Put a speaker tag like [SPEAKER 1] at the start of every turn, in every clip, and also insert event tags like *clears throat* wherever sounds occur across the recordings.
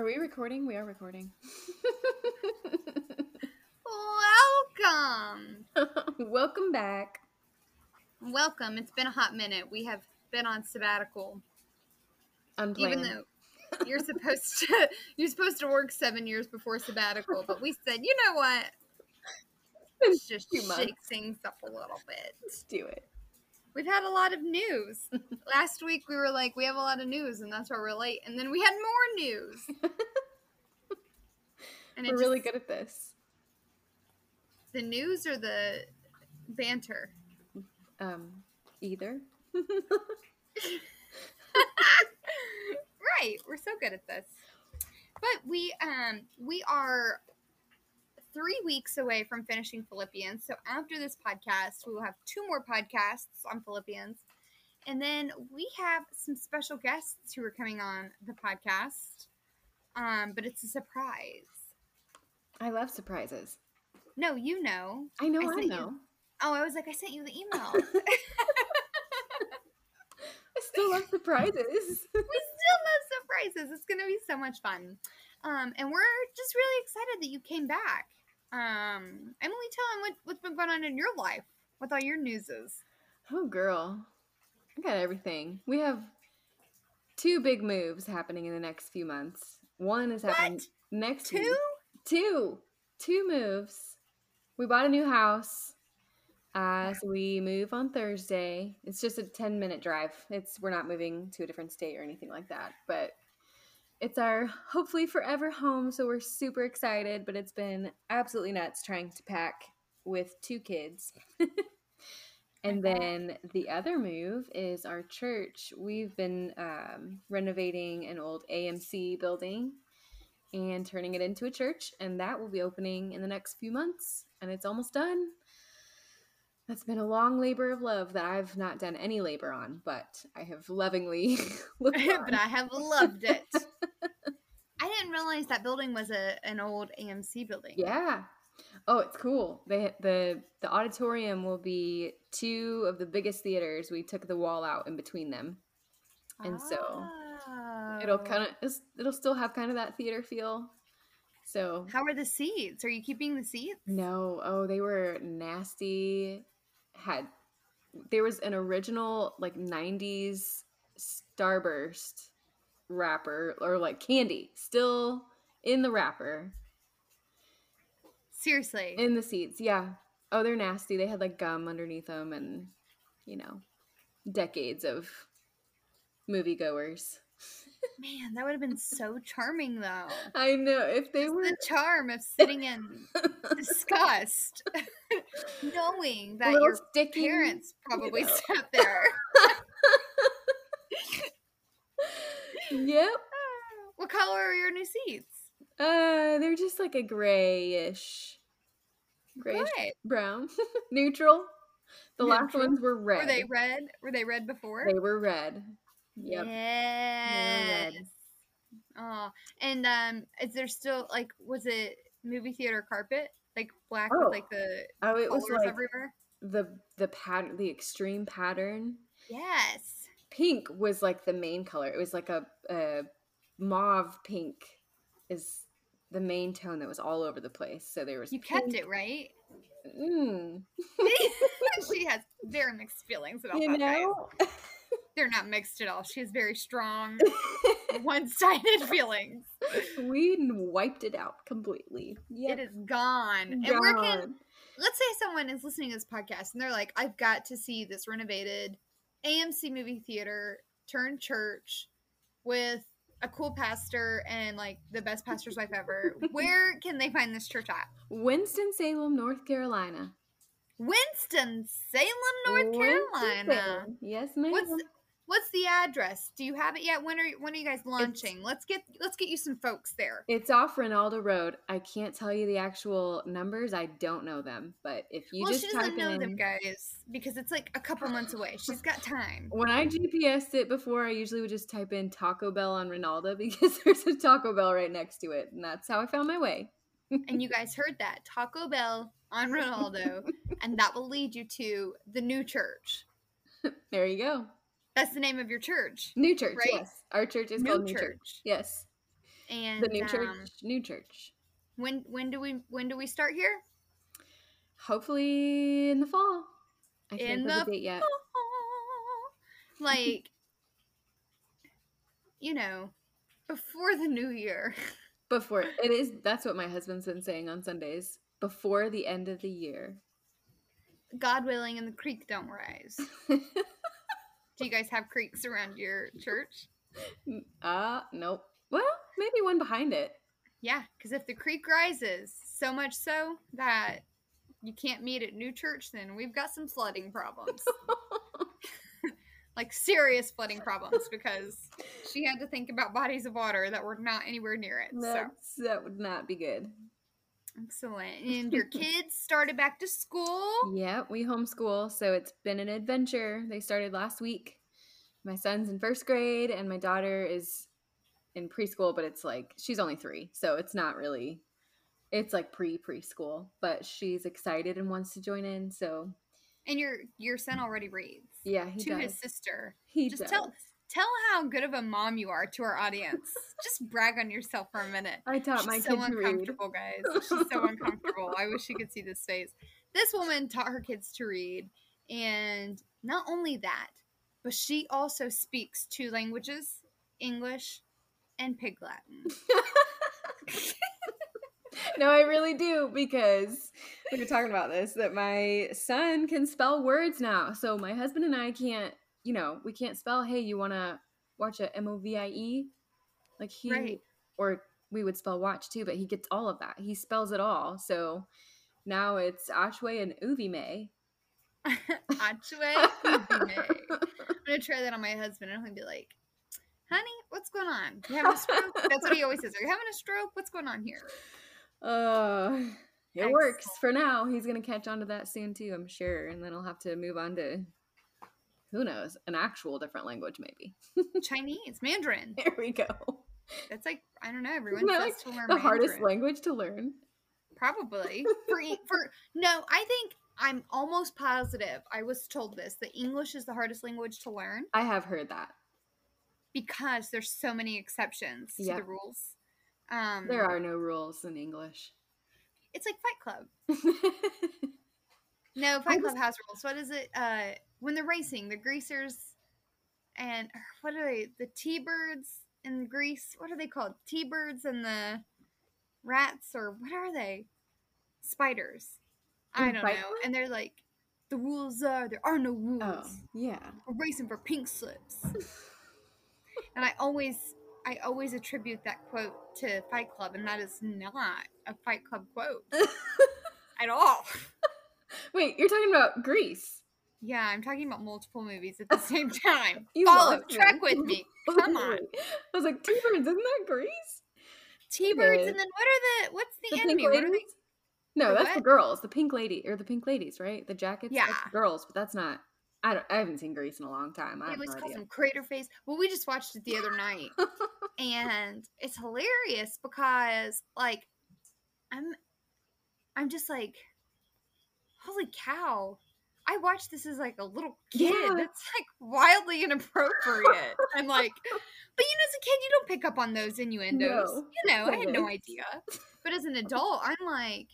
[SPEAKER 1] Are we recording? We are recording.
[SPEAKER 2] Welcome. *laughs*
[SPEAKER 1] Welcome back.
[SPEAKER 2] Welcome. It's been a hot minute. We have been on sabbatical.
[SPEAKER 1] Unplanned.
[SPEAKER 2] Even though you're supposed to *laughs* you're supposed to work seven years before sabbatical, but we said, you know what? *laughs* Let's just
[SPEAKER 1] months.
[SPEAKER 2] shake things up a little bit.
[SPEAKER 1] Let's do it.
[SPEAKER 2] We've had a lot of news. *laughs* Last week we were like, we have a lot of news, and that's why we're late. And then we had more news. *laughs* And
[SPEAKER 1] We're really
[SPEAKER 2] just-
[SPEAKER 1] good at this.
[SPEAKER 2] The news or the banter?
[SPEAKER 1] Um, either. *laughs*
[SPEAKER 2] right we're so good at this but we um we are three weeks away from finishing philippians so after this podcast we will have two more podcasts on philippians and then we have some special guests who are coming on the podcast um but it's a surprise
[SPEAKER 1] I love surprises.
[SPEAKER 2] no you know
[SPEAKER 1] I know.
[SPEAKER 2] I
[SPEAKER 1] I,
[SPEAKER 2] sent you-
[SPEAKER 1] know.
[SPEAKER 2] oh i was like i sent you the email *laughs*
[SPEAKER 1] I still love surprises.
[SPEAKER 2] we still love surprises. It's gonna be so much fun. Um, and we're just really excited that you came back. Um, Emily, tell them what, what's been going on in your life with all your newses.
[SPEAKER 1] oh, girl, I got everything. We have two big moves happening in the next few months. One is happening
[SPEAKER 2] What?
[SPEAKER 1] next
[SPEAKER 2] Two?
[SPEAKER 1] week. Two. Two moves. We bought a new house. Uh, so we move on Thursday. It's just a 10 minute drive. It's we're not moving to a different state or anything like that, but it's our hopefully forever home, so we're super excited, but it's been absolutely nuts trying to pack with two kids. *laughs* and then the other move is our church. We've been um, renovating an old AMC building and turning it into a church, and that will be opening in the next few months, and it's almost done. That's been a long labor of love that I've not done any labor on, but I have lovingly *laughs* looked *laughs*
[SPEAKER 2] but I have loved it. *laughs* I didn't realize that building was a an old AMC building.
[SPEAKER 1] Yeah. Oh, it's cool. They the the auditorium will be two of the biggest theaters. We took the wall out in between them, and so it'll
[SPEAKER 2] Oh.
[SPEAKER 1] kind of it'll still have kind of that theater feel. So
[SPEAKER 2] How are the seats? Are you keeping the seats?
[SPEAKER 1] no, oh, they were nasty. Had there was an original like '90s Starburst wrapper or like candy still in the wrapper
[SPEAKER 2] Seriously.
[SPEAKER 1] in the seats. Yeah. Oh, they're nasty. They had like gum underneath them, and you know, decades of moviegoers.
[SPEAKER 2] Man, that would have been so charming though. *laughs*
[SPEAKER 1] I know if they
[SPEAKER 2] Just
[SPEAKER 1] were
[SPEAKER 2] the *laughs* charm of sitting in disgust, *laughs* knowing that your
[SPEAKER 1] sticky,
[SPEAKER 2] parents probably
[SPEAKER 1] know.
[SPEAKER 2] sat there.
[SPEAKER 1] Yep.
[SPEAKER 2] what color are your new seats?
[SPEAKER 1] Uh, they're just like a grayish, grayish
[SPEAKER 2] Good.
[SPEAKER 1] brown, neutral. The last ones were red.
[SPEAKER 2] Were they red? Were they red before?
[SPEAKER 1] They were red. Yep.
[SPEAKER 2] Yes. Oh, and um, is there still like was it movie theater carpet like black
[SPEAKER 1] Oh,
[SPEAKER 2] with like the
[SPEAKER 1] Oh, it was like
[SPEAKER 2] everywhere?
[SPEAKER 1] the the pattern, the extreme pattern.
[SPEAKER 2] Yes.
[SPEAKER 1] pink was like the main color. It was like a, a mauve pink is the main tone that was all over the place. So there was
[SPEAKER 2] You kept it right.
[SPEAKER 1] Mm, *laughs*
[SPEAKER 2] she *laughs* has very mixed feelings about
[SPEAKER 1] you
[SPEAKER 2] that. guys.
[SPEAKER 1] know, *laughs*
[SPEAKER 2] They're not mixed at all. She has very strong, *laughs* one-sided feelings.
[SPEAKER 1] we wiped it out completely. Yep.
[SPEAKER 2] It is gone. And where can let's say someone is listening to this podcast and they're like, I've got to see this renovated AMC movie theater turned church with a cool pastor and like the best pastor's wife ever. *laughs* Where can they find this church at?
[SPEAKER 1] Winston Salem, North Carolina.
[SPEAKER 2] Winston Salem, North Carolina.
[SPEAKER 1] Winston-Salem. Yes, ma'am.
[SPEAKER 2] What's what's the address? Do you have it yet? When are when are you guys launching? let's get let's get you some folks there.
[SPEAKER 1] It's off Reynolda Road. I can't tell you the actual numbers. I don't know them. But if you
[SPEAKER 2] well,
[SPEAKER 1] just
[SPEAKER 2] she doesn't know
[SPEAKER 1] in,
[SPEAKER 2] them guys because it's like a couple months away. She's got time.
[SPEAKER 1] When I GPSed it before, I usually would just type in Taco Bell on Reynolda *laughs* because there's a Taco Bell right next to it, and that's how I found my way.
[SPEAKER 2] and you guys heard that Taco Bell on Ronaldo, and that will lead you to the new church. *laughs*
[SPEAKER 1] There you go.
[SPEAKER 2] That's the name of your church.
[SPEAKER 1] New church,
[SPEAKER 2] Right?
[SPEAKER 1] yes. Our church is
[SPEAKER 2] New
[SPEAKER 1] called New church.
[SPEAKER 2] church.
[SPEAKER 1] Yes.
[SPEAKER 2] And
[SPEAKER 1] the new church,
[SPEAKER 2] um,
[SPEAKER 1] new church.
[SPEAKER 2] when when do we when do we start here?
[SPEAKER 1] Hopefully in the fall. I can't
[SPEAKER 2] In
[SPEAKER 1] the
[SPEAKER 2] the
[SPEAKER 1] date yet.
[SPEAKER 2] like *laughs* you know, before the new year. *laughs*
[SPEAKER 1] Before it is that's what my husband's been saying on Sundays. Before the end of the year.
[SPEAKER 2] God willing and the creek don't *laughs* rise. Do you guys have creeks around your church?
[SPEAKER 1] uh nope. Well, maybe one behind it.
[SPEAKER 2] Yeah, because if the creek rises so much so that you can't meet at New Church, then we've got some flooding problems. *laughs* *laughs* like serious flooding problems because she had to think about bodies of water that were not anywhere near it. So
[SPEAKER 1] that would not be good.
[SPEAKER 2] Excellent. And your kids started back to school. *laughs*
[SPEAKER 1] Yeah, we homeschool, so it's been an adventure. They started last week. My son's in first grade, and my daughter is in preschool, but it's like she's only three, so it's not really. It's like pre preschool, but she's excited and wants to join in. So
[SPEAKER 2] And your your son already reads
[SPEAKER 1] yeah, he
[SPEAKER 2] to
[SPEAKER 1] does.
[SPEAKER 2] his sister.
[SPEAKER 1] he
[SPEAKER 2] Just
[SPEAKER 1] does.
[SPEAKER 2] tell tell how good of a mom you are to our audience. *laughs* Just brag on yourself for a minute.
[SPEAKER 1] I taught
[SPEAKER 2] She's
[SPEAKER 1] my
[SPEAKER 2] so
[SPEAKER 1] kid to read.
[SPEAKER 2] uncomfortable, guys. *laughs* She's so uncomfortable. I wish you could see this face. This woman taught her kids to read, and not only that, but she also speaks two languages: English and Pig Latin. *laughs*
[SPEAKER 1] no, I really do because we were talking about this that my son can spell words now. So my husband and I can't, you know, we can't spell. Hey, you want to watch a M O V I E? Like he,
[SPEAKER 2] Right.
[SPEAKER 1] or we would spell watch too, but he gets all of that. He spells it all. So now it's Ashway and Uvime.
[SPEAKER 2] Achwe Ubime. I'm gonna try that on my husband, and he'll be like, "Honey, what's going on? You having a stroke?" That's what he always says. Are you having a stroke? What's going on here?
[SPEAKER 1] Uh, it works for now. He's gonna catch on to that soon too, I'm sure, and then I'll have to move on to who knows an actual different language maybe. *laughs*
[SPEAKER 2] Chinese, Mandarin.
[SPEAKER 1] There we go.
[SPEAKER 2] That's like I don't know. Everyone says
[SPEAKER 1] like
[SPEAKER 2] to learn
[SPEAKER 1] the hardest language to learn.
[SPEAKER 2] Probably *laughs* for for no. I think I'm almost positive. I was told this that English is the hardest language to learn
[SPEAKER 1] I have heard that.
[SPEAKER 2] because there's so many exceptions to the rules. Um,
[SPEAKER 1] There are no rules in English.
[SPEAKER 2] It's like Fight Club. *laughs* No, Fight
[SPEAKER 1] was-
[SPEAKER 2] Club has rules. What is it? Uh, when they're racing, the greasers and *sighs* what are they? The T-birds in Grease. What are they called? T-birds and the rats, or what are they? Spiders. I don't know. And they're like, the rules are there are no rules.
[SPEAKER 1] oh, yeah.
[SPEAKER 2] We're racing for pink slips. *laughs* and I always, I always attribute that quote to Fight Club, and that is not a Fight Club quote *laughs* at all.
[SPEAKER 1] Wait, you're talking about Grease.
[SPEAKER 2] Yeah, I'm talking about multiple movies at the *laughs* same time.
[SPEAKER 1] You
[SPEAKER 2] Follow, track with *laughs* me. Come on.
[SPEAKER 1] I was like, T-birds, isn't that Grease?
[SPEAKER 2] T-birds,
[SPEAKER 1] Okay.
[SPEAKER 2] and then what are the? What's the,
[SPEAKER 1] The
[SPEAKER 2] enemy? What are they?
[SPEAKER 1] No, that's the girls. The pink lady or the pink ladies, right? The jackets.
[SPEAKER 2] Yeah.
[SPEAKER 1] the girls, but that's not. I don't. I haven't seen Grease in a long time. I
[SPEAKER 2] They always
[SPEAKER 1] no
[SPEAKER 2] call them crater face. Well, we just watched it the other night, *laughs* and it's hilarious because, like, I'm, I'm just like, holy cow! I watched this as like a little kid.
[SPEAKER 1] Yeah.
[SPEAKER 2] That's like wildly inappropriate. I'm like, *laughs* but you know, as a kid, you don't pick up on those innuendos.
[SPEAKER 1] No,
[SPEAKER 2] you know, I had no idea. But as an adult, I'm like,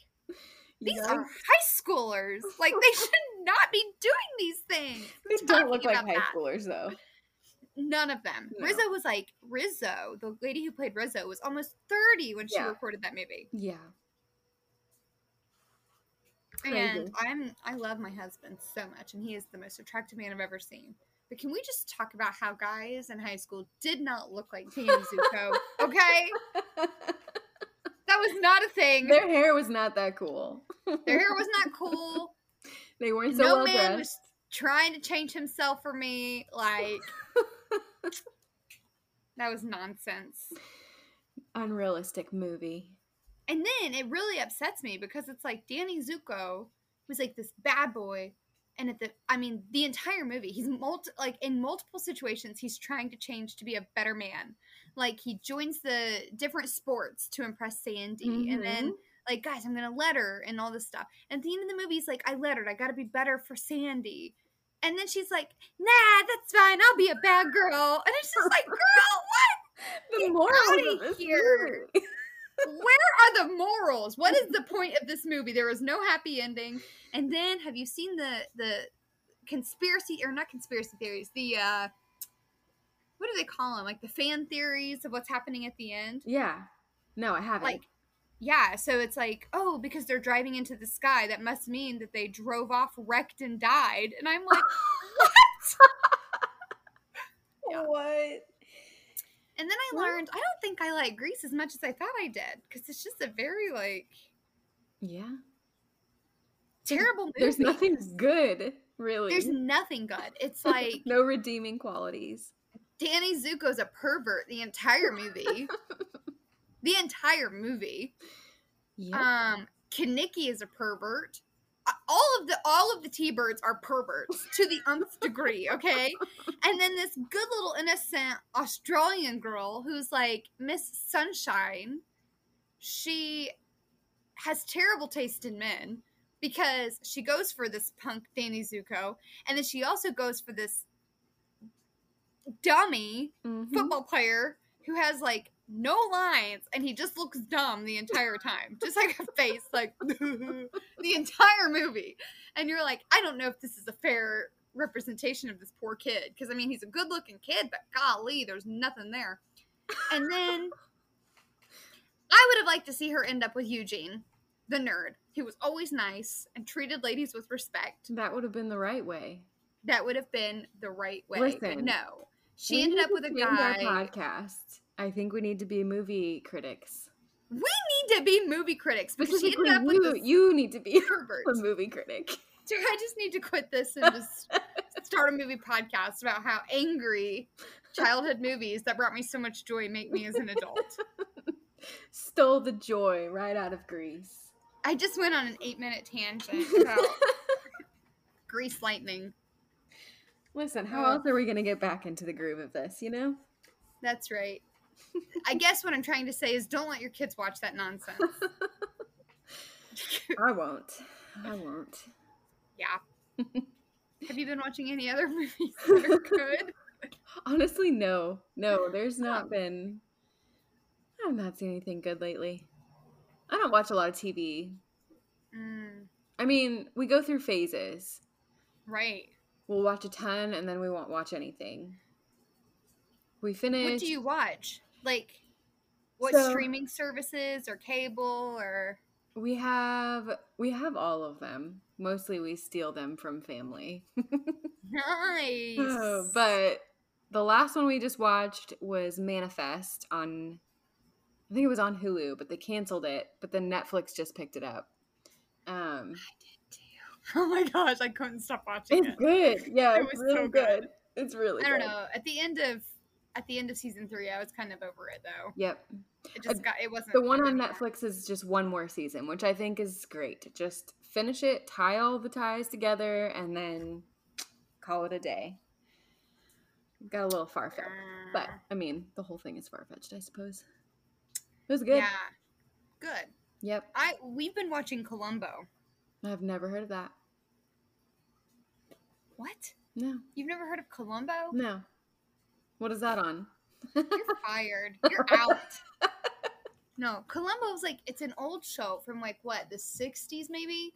[SPEAKER 2] these
[SPEAKER 1] Yikes.
[SPEAKER 2] are high schoolers. Like they *laughs* should not be doing these things.
[SPEAKER 1] They don't look like high
[SPEAKER 2] that.
[SPEAKER 1] schoolers though.
[SPEAKER 2] None of them.
[SPEAKER 1] No.
[SPEAKER 2] Rizzo was like Rizzo, the lady who played Rizzo, was almost thirty when she
[SPEAKER 1] Yeah.
[SPEAKER 2] recorded that movie.
[SPEAKER 1] Yeah.
[SPEAKER 2] And I'm I love my husband so much, and he is the most attractive man I've ever seen. But can we just talk about how guys in high school did not look like Danny Zuko? *laughs* Okay, that was not a thing.
[SPEAKER 1] Their hair was not that cool.
[SPEAKER 2] Their hair was not cool. *laughs*
[SPEAKER 1] They weren't so
[SPEAKER 2] no
[SPEAKER 1] well
[SPEAKER 2] man
[SPEAKER 1] dressed.
[SPEAKER 2] was trying to change himself for me. Like *laughs* that was nonsense.
[SPEAKER 1] Unrealistic movie.
[SPEAKER 2] And then it really upsets me because it's like Danny Zuko was like this bad boy, and at the I mean the entire movie he's multi like in multiple situations he's trying to change to be a better man. Like he joins the different sports to impress Sandy, and then mm-hmm. like guys I'm gonna let her and all this stuff. And at the end of the movie he's like I let her, I gotta be better for Sandy. And then she's like, "Nah, that's fine. I'll be a bad girl." And it's just like, *laughs* "Girl, what?
[SPEAKER 1] The
[SPEAKER 2] He
[SPEAKER 1] the morals of
[SPEAKER 2] here.
[SPEAKER 1] Movie?
[SPEAKER 2] Where are the morals? What is the point of this movie? There is no happy ending. And then have you seen the the conspiracy or not conspiracy theories? The uh what do they call them? Like the fan theories of what's happening at the end?
[SPEAKER 1] Yeah. No, I haven't.
[SPEAKER 2] Like yeah, so it's like, oh, because they're driving into the sky, that must mean that they drove off, wrecked, and died. And I'm like, *laughs* Yeah.
[SPEAKER 1] What?
[SPEAKER 2] And then I learned I don't think I like Grease as much as I thought I did because it's just a very like
[SPEAKER 1] Yeah.
[SPEAKER 2] terrible movie.
[SPEAKER 1] There's nothing good, really.
[SPEAKER 2] There's nothing good. It's *laughs* like
[SPEAKER 1] no redeeming qualities.
[SPEAKER 2] Danny Zuko's a pervert the entire movie. *laughs* the entire movie.
[SPEAKER 1] Yeah.
[SPEAKER 2] Um, Kenickie is a pervert. All of the all of the T-birds are perverts to the nth degree, okay? And then this good little innocent Australian girl who's like Miss Sunshine, she has terrible taste in men because she goes for this punk Danny Zuko, and then she also goes for this dummy
[SPEAKER 1] Mhm.
[SPEAKER 2] football player who has like no lines and he just looks dumb the entire time. Just like a face like *laughs* the entire movie. And you're like i don't know if this is a fair representation of this poor kid because i mean he's a good looking kid but golly there's nothing there. And then i would have liked to see her end up with eugene the nerd who was always nice and treated ladies with respect.
[SPEAKER 1] That would have been the right way.
[SPEAKER 2] that would have been the right way.
[SPEAKER 1] Listen,
[SPEAKER 2] no. She ended up with a guy
[SPEAKER 1] podcast. I think we need to be movie critics.
[SPEAKER 2] We need to be movie critics because she ended up with
[SPEAKER 1] you,
[SPEAKER 2] this
[SPEAKER 1] you need to be *laughs*
[SPEAKER 2] pervert.
[SPEAKER 1] a movie critic. *laughs*
[SPEAKER 2] Dude, I just need to quit this and just *laughs* start a movie podcast about how angry childhood movies that brought me so much joy make me as an adult.
[SPEAKER 1] Stole the joy right out of Grease.
[SPEAKER 2] I just went on an eight minute tangent about grease lightning.
[SPEAKER 1] Listen, how
[SPEAKER 2] Ugh.
[SPEAKER 1] else are we going to get back into the groove of this, you know?
[SPEAKER 2] That's right. I guess what I'm trying to say is don't let your kids watch that nonsense. *laughs*
[SPEAKER 1] I won't. I won't.
[SPEAKER 2] yeah. Have you been watching any other *laughs* movies that are *laughs* good?
[SPEAKER 1] Honestly, no. No, there's not been. I've not seen anything good lately. I don't watch a lot of TV.
[SPEAKER 2] Mm,
[SPEAKER 1] I mean, we go through phases.
[SPEAKER 2] right.
[SPEAKER 1] We'll watch a ton and then we won't watch anything. We finish.
[SPEAKER 2] What do you watch? Like, what
[SPEAKER 1] So-
[SPEAKER 2] streaming services or cable or?
[SPEAKER 1] We have we have all of them. Mostly we steal them from family. *laughs*
[SPEAKER 2] Nice.
[SPEAKER 1] Oh, *sighs* but the last one we just watched was Manifest on I think it was on Hulu, but they canceled it, but then Netflix just picked it up. Um I did too. *laughs*
[SPEAKER 2] oh my gosh, I couldn't stop watching
[SPEAKER 1] it's
[SPEAKER 2] it.
[SPEAKER 1] good. Yeah,
[SPEAKER 2] It was
[SPEAKER 1] really
[SPEAKER 2] so
[SPEAKER 1] good.
[SPEAKER 2] good.
[SPEAKER 1] It's really
[SPEAKER 2] I don't
[SPEAKER 1] good.
[SPEAKER 2] know. At the end of at the end of season three, I was kind of over it though.
[SPEAKER 1] Yep.
[SPEAKER 2] It just got it wasn't
[SPEAKER 1] The one on
[SPEAKER 2] anymore.
[SPEAKER 1] Netflix is just one more season, which I think is great. Just finish it, tie all the ties together, and then call it a day. Got a little far fetched, but uh. I mean, the whole thing is far fetched, I suppose. It was good.
[SPEAKER 2] yeah, good.
[SPEAKER 1] Yep.
[SPEAKER 2] I we've been watching Columbo.
[SPEAKER 1] I've never heard of that.
[SPEAKER 2] What?
[SPEAKER 1] No,
[SPEAKER 2] You've never heard of Columbo?
[SPEAKER 1] no. What is that on?
[SPEAKER 2] You're *laughs* fired. You're out. *laughs* No, Columbo's like it's an old show from like what the '60s maybe.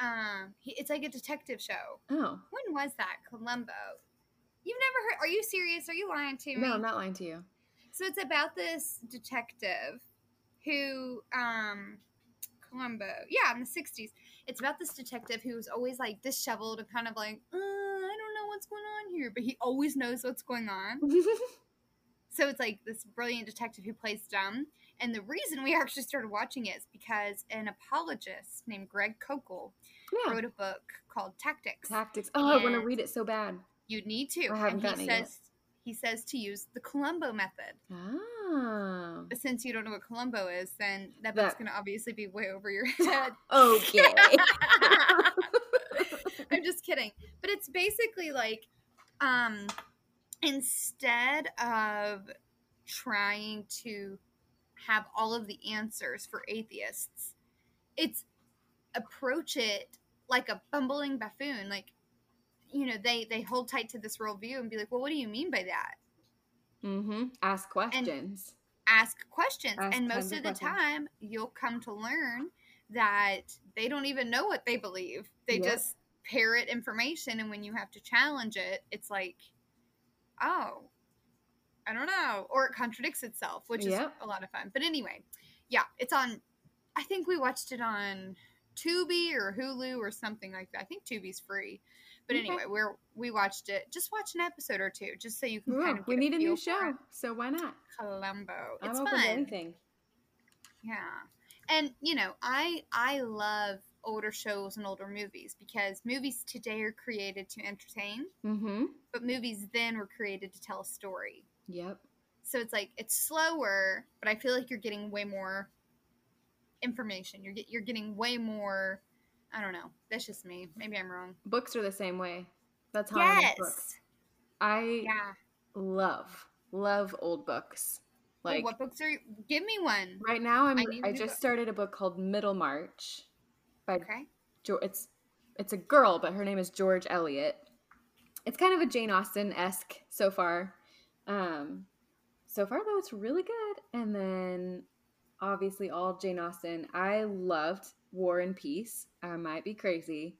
[SPEAKER 2] Um, he, it's like a detective show.
[SPEAKER 1] Oh,
[SPEAKER 2] When was that? Columbo. You've never heard? Are you serious? Are you lying to me?
[SPEAKER 1] no, I'm not lying to you.
[SPEAKER 2] So it's about this detective who, um, Columbo, yeah, in the 60s. It's about this detective who's always like disheveled and kind of like, uh, I don't know what's going on here, but he always knows what's going on. *laughs* So it's like this brilliant detective who plays dumb. And the reason we actually started watching it is because an apologist named Greg Koukl
[SPEAKER 1] yeah.
[SPEAKER 2] wrote a book called Tactics.
[SPEAKER 1] Tactics. Oh, I want to read it so bad.
[SPEAKER 2] you need to.
[SPEAKER 1] I haven't
[SPEAKER 2] and he
[SPEAKER 1] gotten it yet.
[SPEAKER 2] says he says to use the Columbo method.
[SPEAKER 1] Oh.
[SPEAKER 2] But since you don't know what Columbo is, then that
[SPEAKER 1] That-
[SPEAKER 2] book's going to obviously be way over your *laughs* head.
[SPEAKER 1] Okay. *laughs*
[SPEAKER 2] I'm just kidding. But it's basically like um instead of trying to have all of the answers for atheists, it's approach it like a bumbling buffoon. Like, you know, they they hold tight to this worldview and be like, well, what do you mean by that?
[SPEAKER 1] mm-hmm. Ask questions.
[SPEAKER 2] ask questions.
[SPEAKER 1] Ask
[SPEAKER 2] and most
[SPEAKER 1] of
[SPEAKER 2] the
[SPEAKER 1] questions.
[SPEAKER 2] time, you'll come to learn that they don't even know what they believe. They
[SPEAKER 1] Yep.
[SPEAKER 2] just parrot information. And when you have to challenge it, it's like, oh, I don't know. Or it contradicts itself, which is a lot of fun. But anyway, yeah, it's on, I think we watched it on Tubi or Hulu or something like that. I think Tubi's free. But
[SPEAKER 1] Okay.
[SPEAKER 2] anyway, we're we watched it. Just watch an episode or two, just so you can
[SPEAKER 1] Yeah,
[SPEAKER 2] kind of.
[SPEAKER 1] we need a new
[SPEAKER 2] feel for
[SPEAKER 1] show, so why not?
[SPEAKER 2] Columbo.
[SPEAKER 1] I'm
[SPEAKER 2] It's fun.
[SPEAKER 1] anything.
[SPEAKER 2] Yeah. And you know, I I love older shows and older movies because movies today are created to entertain,
[SPEAKER 1] Mm-hmm.
[SPEAKER 2] but movies then were created to tell a story.
[SPEAKER 1] Yep.
[SPEAKER 2] So it's like it's slower, but I feel like you're getting way more information. You're get, you're getting way more I don't know. That's just me. Maybe I'm wrong.
[SPEAKER 1] Books are the same way. That's how I read books.
[SPEAKER 2] Yes.
[SPEAKER 1] I
[SPEAKER 2] Yeah.
[SPEAKER 1] love love old books.
[SPEAKER 2] Like,
[SPEAKER 1] Like
[SPEAKER 2] what books are you? Give me one.
[SPEAKER 1] right now, I'm
[SPEAKER 2] I
[SPEAKER 1] I just
[SPEAKER 2] book.
[SPEAKER 1] started a book called Middlemarch by
[SPEAKER 2] Okay.
[SPEAKER 1] Jo- it's it's a girl, but her name is George Eliot. It's kind of a Jane Austen esque so far. Um, so far though, it's really good. And then obviously all Jane Austen. I loved War and Peace. I might be crazy.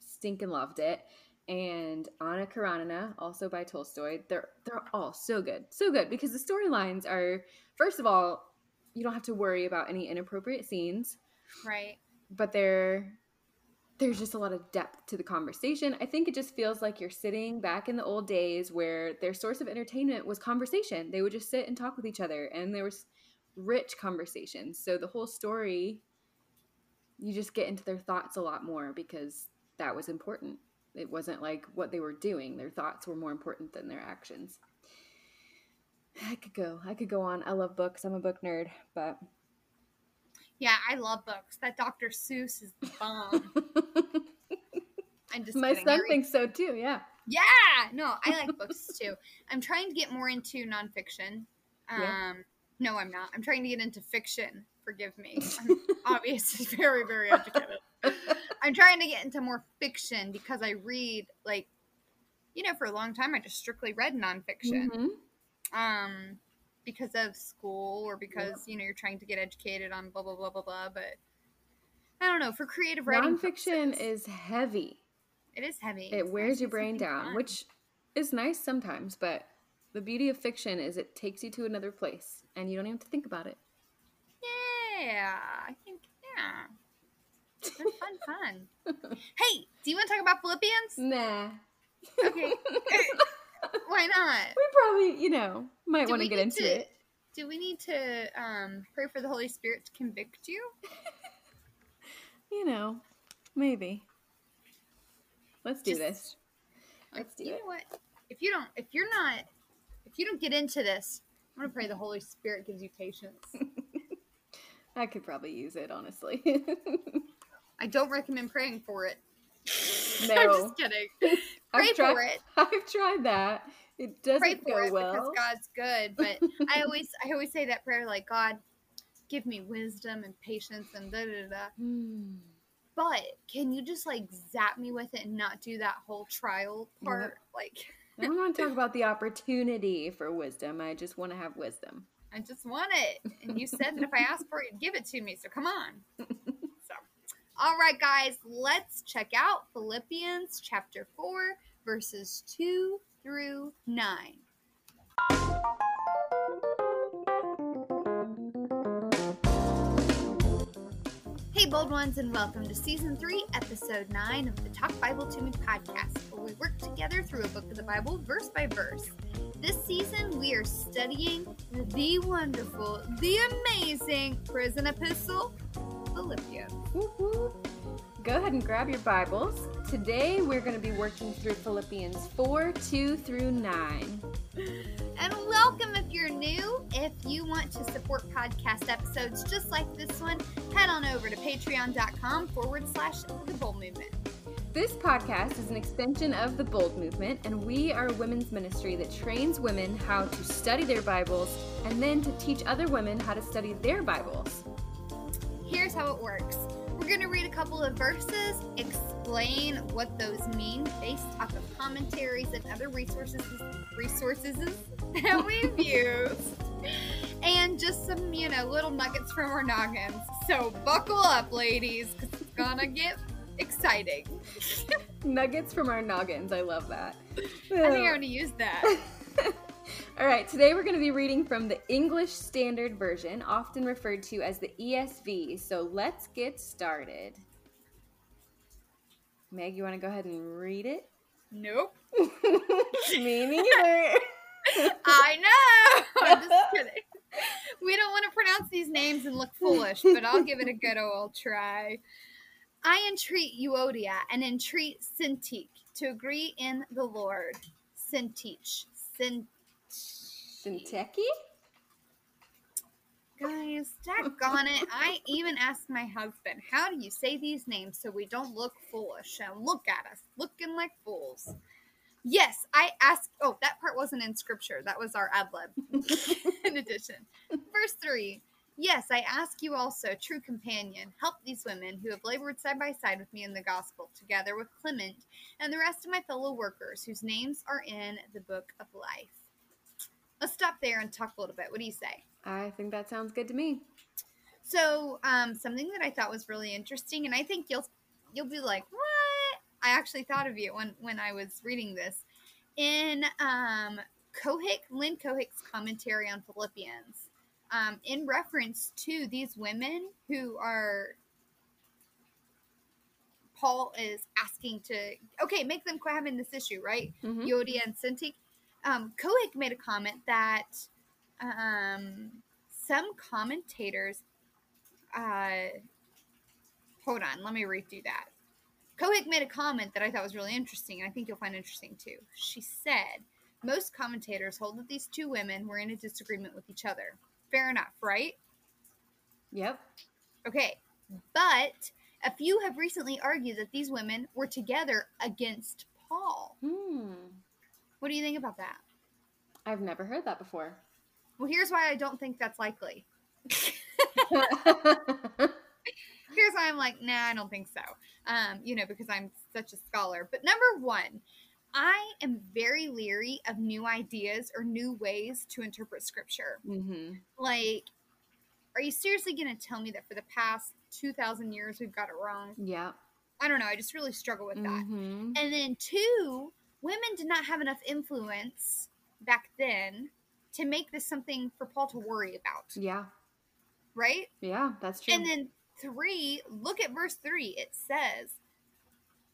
[SPEAKER 1] Stinking loved it. And Anna Karenina, also by Tolstoy. They're they're all so good, so good because the storylines are first of all, you don't have to worry about any inappropriate scenes
[SPEAKER 2] Right.
[SPEAKER 1] but there there's just a lot of depth to the conversation. I think it just feels like you're sitting back in the old days where their source of entertainment was conversation. They would just sit and talk with each other and there was rich conversations. So the whole story you just get into their thoughts a lot more because that was important. It wasn't like what they were doing. Their thoughts were more important than their actions. I could go. I could go on. I love books. I'm a book nerd, but
[SPEAKER 2] Yeah, I love books. That Dr. Seuss is the bomb. *laughs* I'm just
[SPEAKER 1] my
[SPEAKER 2] kidding.
[SPEAKER 1] Son
[SPEAKER 2] read-
[SPEAKER 1] thinks so too. Yeah.
[SPEAKER 2] Yeah, no, I like *laughs* books too. I'm trying to get more into nonfiction. Um,
[SPEAKER 1] Yeah.
[SPEAKER 2] No, I'm not. I'm trying to get into fiction. Forgive me. I'm *laughs* obviously *laughs* very, very educated. I'm trying to get into more fiction because I read like, you know, for a long time I just strictly read nonfiction.
[SPEAKER 1] Mhm.
[SPEAKER 2] Um, because of school or because you know you're trying to get educated on blah blah blah blah blah. But I don't know. For creative writing,
[SPEAKER 1] Nonfiction
[SPEAKER 2] purposes,
[SPEAKER 1] is heavy.
[SPEAKER 2] it is heavy.
[SPEAKER 1] It
[SPEAKER 2] It's
[SPEAKER 1] wears your brain down,
[SPEAKER 2] fun.
[SPEAKER 1] which is nice sometimes, but the beauty of fiction is it takes you to another place and you don't even have to think about it.
[SPEAKER 2] Yeah, I think yeah. Fun, *laughs* fun, fun. Hey, do you want to talk about Philippians?
[SPEAKER 1] Nah.
[SPEAKER 2] Okay. *laughs* Why not?
[SPEAKER 1] we probably, you know, might
[SPEAKER 2] Do
[SPEAKER 1] want to get into
[SPEAKER 2] to-
[SPEAKER 1] it.
[SPEAKER 2] Do we need to um, pray for the Holy Spirit to convict you? *laughs*
[SPEAKER 1] You know, maybe. Let's do
[SPEAKER 2] Just-
[SPEAKER 1] this. Let's do
[SPEAKER 2] you
[SPEAKER 1] it.
[SPEAKER 2] know what? If you don't, if you're not, if you don't get into this, I'm gonna pray the Holy Spirit gives you patience. *laughs*
[SPEAKER 1] I could probably use it, honestly. *laughs*
[SPEAKER 2] I don't recommend praying for it. *laughs*
[SPEAKER 1] No.
[SPEAKER 2] I'm just kidding. Pray
[SPEAKER 1] I've tried,
[SPEAKER 2] for it.
[SPEAKER 1] I've tried that. It doesn't
[SPEAKER 2] Pray for
[SPEAKER 1] go
[SPEAKER 2] it
[SPEAKER 1] well.
[SPEAKER 2] because God's good. But I always, I always say that prayer like, God, give me wisdom and patience and da da da.
[SPEAKER 1] Hmm.
[SPEAKER 2] But can you just like zap me with it and not do that whole trial part?
[SPEAKER 1] Yep.
[SPEAKER 2] Like,
[SPEAKER 1] I don't want to talk *laughs* about the opportunity for wisdom. I just want to have wisdom.
[SPEAKER 2] I just want it. And you said that if I *laughs* asked for it, you'd give it to me. So come on. so, all right, guys, let's check out Philippians chapter 4, verses 2 through 9. Hey, bold ones, and welcome to season 3, episode 9 of the Talk Bible to Me podcast, where we work together through a book of the Bible verse by verse. This season, we are studying the wonderful, the amazing prison epistle, Philippians.
[SPEAKER 1] Whoop. Go ahead and grab your Bibles. Today we're going to be working through Philippians 4 2 through 9.
[SPEAKER 2] And welcome if you're new. If you want to support podcast episodes just like this one, head on over to patreon.com forward slash the bold movement.
[SPEAKER 1] This podcast is an extension of the Bold Movement, and we are a women's ministry that trains women how to study their Bibles and then to teach other women how to study their Bibles.
[SPEAKER 2] Here's how it works. We're going to read a couple of verses, explain what those mean based off of commentaries and other resources resources *laughs* that we've *laughs* used. and just some, you know, little nuggets from our noggins. So buckle up, ladies, because it's gonna *laughs* get exciting.
[SPEAKER 1] Nuggets from our noggins. I love that.
[SPEAKER 2] I think I'm gonna use that.
[SPEAKER 1] All right, today we're going to be reading from the English Standard Version, often referred to as the ESV. So let's get started. Meg, you want to go ahead and read it?
[SPEAKER 2] Nope. *laughs*
[SPEAKER 1] Me neither. *laughs*
[SPEAKER 2] I know. I'm just kidding. We don't want to pronounce these names and look foolish, but I'll give it a good old try. I entreat Euodia and entreat Syntyche to agree in the Lord. Syntyche. Syn-
[SPEAKER 1] Syntyche?
[SPEAKER 2] Guys, daggone it. I even asked my husband, how do you say these names so we don't look foolish? And look at us, looking like fools. Yes, I asked. Oh, that part wasn't in scripture. That was our ad lib. *laughs* *laughs* in addition, verse 3 Yes, I ask you also, true companion, help these women who have labored side by side with me in the gospel, together with Clement and the rest of my fellow workers whose names are in the book of life. Let's stop there and talk a little bit. What do you say?
[SPEAKER 1] I think that sounds good to me.
[SPEAKER 2] So, um, something that I thought was really interesting, and I think you'll you'll be like, "What?" I actually thought of you when when I was reading this in um, Lynn Cohick's commentary on Philippians, um, in reference to these women who are Paul is asking to okay make them quit having this issue, right?
[SPEAKER 1] Mhm.
[SPEAKER 2] Euodia and Syntyche. Um, made a comment that um, some commentators. Uh, hold on, let me read through that. Cohick made a comment that I thought was really interesting, and I think you'll find interesting too. She said, Most commentators hold that these two women were in a disagreement with each other. Fair enough, right?
[SPEAKER 1] Yep.
[SPEAKER 2] Okay. But a few have recently argued that these women were together against Paul.
[SPEAKER 1] Hmm.
[SPEAKER 2] What do you think about that?
[SPEAKER 1] I've never heard that before.
[SPEAKER 2] Well, here's why I don't think that's likely. *laughs* Here's why I'm like, nah, I don't think so. Um, you know, because I'm such a scholar. But number one, I am very leery of new ideas or new ways to interpret scripture.
[SPEAKER 1] Mm-hmm.
[SPEAKER 2] Like, are you seriously going to tell me that for the past 2,000 years we've got it wrong?
[SPEAKER 1] Yeah.
[SPEAKER 2] I don't know. I just really struggle with that.
[SPEAKER 1] hmm
[SPEAKER 2] And then, two, women did not have enough influence back then to make this something for Paul to worry about,
[SPEAKER 1] Yeah.
[SPEAKER 2] right?
[SPEAKER 1] Yeah, that's true.
[SPEAKER 2] And then three, look at verse three. It says,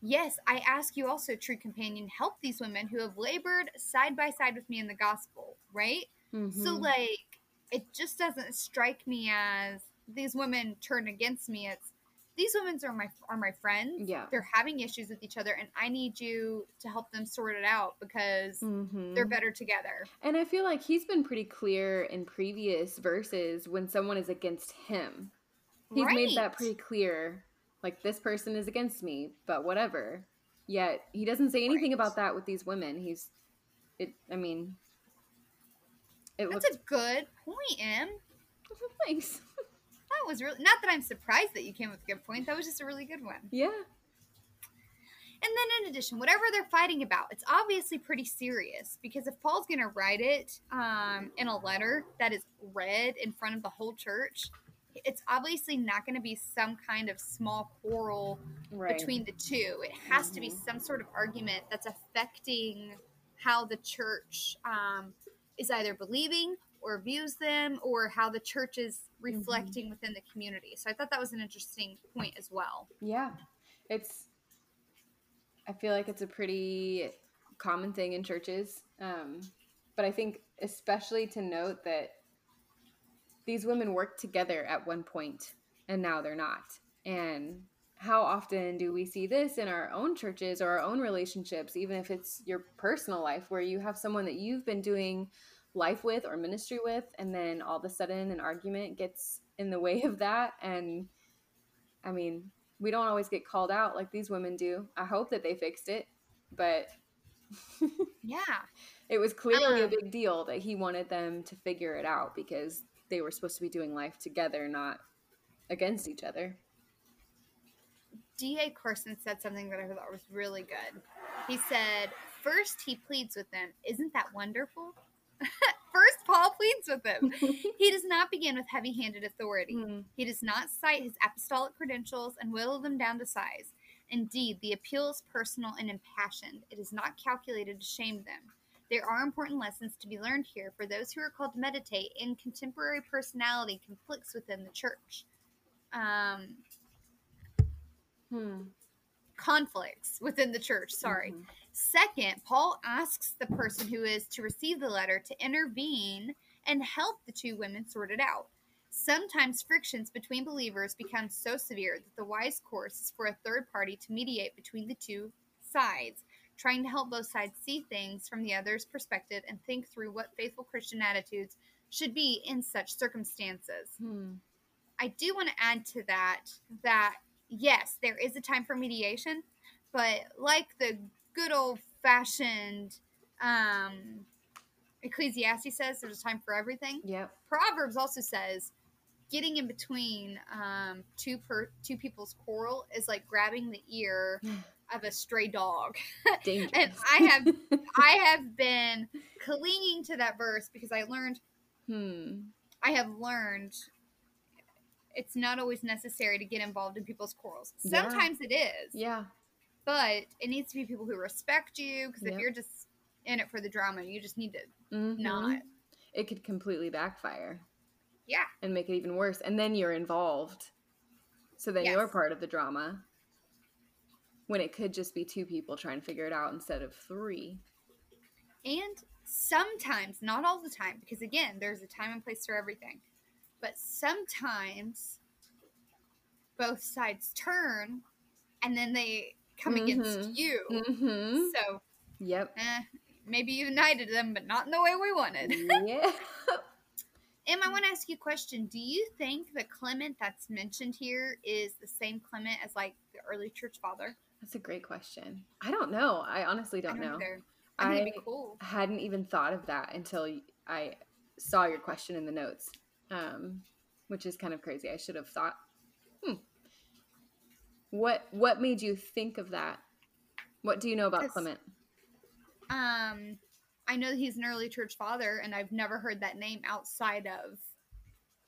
[SPEAKER 2] Yes, I ask you also, true companion, help these women who have labored side by side with me in the gospel, right? So,
[SPEAKER 1] Mhm.
[SPEAKER 2] like, it just doesn't strike me as these women turn against me. It's these women are my are my friends.
[SPEAKER 1] Yeah.
[SPEAKER 2] They're having issues with each other, and I need you to help them sort it out because
[SPEAKER 1] Mhm.
[SPEAKER 2] they're better together.
[SPEAKER 1] And I feel like he's been pretty clear in previous verses when someone is against him. He's made that pretty clear. Like, this person is against me, but whatever. Yet, he doesn't say anything
[SPEAKER 2] Right.
[SPEAKER 1] about that with these women. He's, it, I mean, it
[SPEAKER 2] That's
[SPEAKER 1] looks.
[SPEAKER 2] a good point, Em. *laughs*
[SPEAKER 1] Thanks.
[SPEAKER 2] That was really not that I'm surprised that you came with a good point. That was just a really good one.
[SPEAKER 1] Yeah.
[SPEAKER 2] And then, in addition, whatever they're fighting about, it's obviously pretty serious because if Paul's going to write it um, in a letter that is read in front of the whole church, it's obviously not going to be some kind of small quarrel
[SPEAKER 1] Right.
[SPEAKER 2] between the two. It has to be
[SPEAKER 1] Mhm.
[SPEAKER 2] some sort of argument that's affecting how the church um, is either believing or views them or how the church is reflecting within the community. So I thought that was an interesting point as well.
[SPEAKER 1] Yeah. It's I feel like it's a pretty common thing in churches. Um, but I think especially to note that these women worked together at one point and now they're not. And how often do we see this in our own churches or our own relationships, even if it's your personal life, where you have someone that you've been doing life with or ministry with, and then all of a sudden an argument gets in the way of that? And I mean, we don't always get called out like these women do. I hope that they fixed it, but *laughs*
[SPEAKER 2] Yeah.
[SPEAKER 1] it was clearly a
[SPEAKER 2] Um,
[SPEAKER 1] big deal that he wanted them to figure it out because they were supposed to be doing life together, not against each other.
[SPEAKER 2] D.A. Carson said something that I thought was really good. He said, First, he pleads with them, Isn't that wonderful? *laughs* First, Paul pleads with him. *laughs* he does not begin with heavy handed authority.
[SPEAKER 1] Hmm.
[SPEAKER 2] He does not cite his apostolic credentials and whittle them down to size. Indeed, the appeal is personal and impassioned. It is not calculated to shame them. There are important lessons to be learned here for those who are called to meditate in contemporary personality conflicts within the church. Um,
[SPEAKER 1] Hmm.
[SPEAKER 2] conflicts within the church, sorry.
[SPEAKER 1] Mhm.
[SPEAKER 2] Second, Paul asks the person who is to receive the letter to intervene and help the two women sort it out. Sometimes frictions between believers become so severe that the wise course is for a third party to mediate between the two sides, trying to help both sides see things from the other's perspective and think through what faithful Christian attitudes should be in such circumstances.
[SPEAKER 1] Hmm.
[SPEAKER 2] I do want to add to that that yes, there is a time for mediation, but like the good old fashioned um, Ecclesiastes says, there's a time for everything.
[SPEAKER 1] Yep.
[SPEAKER 2] Proverbs also says getting in between um, two per two people's quarrel is like grabbing the ear *sighs* of a stray dog. *laughs*
[SPEAKER 1] Dangerous.
[SPEAKER 2] And I have I have been clinging to that verse because I learned
[SPEAKER 1] hmm.
[SPEAKER 2] I have learned it's not always necessary to get involved in people's quarrels.
[SPEAKER 1] Yeah.
[SPEAKER 2] Sometimes it is,
[SPEAKER 1] Yeah.
[SPEAKER 2] But it needs to be people who respect you. Because if you're just in it for the drama, you just need to
[SPEAKER 1] Mhm.
[SPEAKER 2] not.
[SPEAKER 1] It could completely backfire
[SPEAKER 2] Yeah,
[SPEAKER 1] and make it even worse. And then you're involved. So then you're part of the drama. When it could just be two people trying to figure it out instead of three.
[SPEAKER 2] and sometimes, not all the time, because again, there's a time and place for everything. But sometimes both sides turn, and then they come
[SPEAKER 1] Mhm.
[SPEAKER 2] against you.
[SPEAKER 1] Mm-hmm.
[SPEAKER 2] So
[SPEAKER 1] Yep.
[SPEAKER 2] eh, maybe you united them, but not in the way we wanted. *laughs*
[SPEAKER 1] yeah.
[SPEAKER 2] Em, I want to ask you a question. Do you think the Clement that's mentioned here is the same Clement as like the early church father?
[SPEAKER 1] That's a great question. I don't know. I honestly don't,
[SPEAKER 2] I
[SPEAKER 1] know.
[SPEAKER 2] either. I it'd be cool.
[SPEAKER 1] hadn't even thought of that until I saw your question in the notes, um, which is kind of crazy. I should have thought. Hmm. What What made you think of that? What do you know about Clement?
[SPEAKER 2] Um, I know that he's an early church father, and I've never heard that name outside of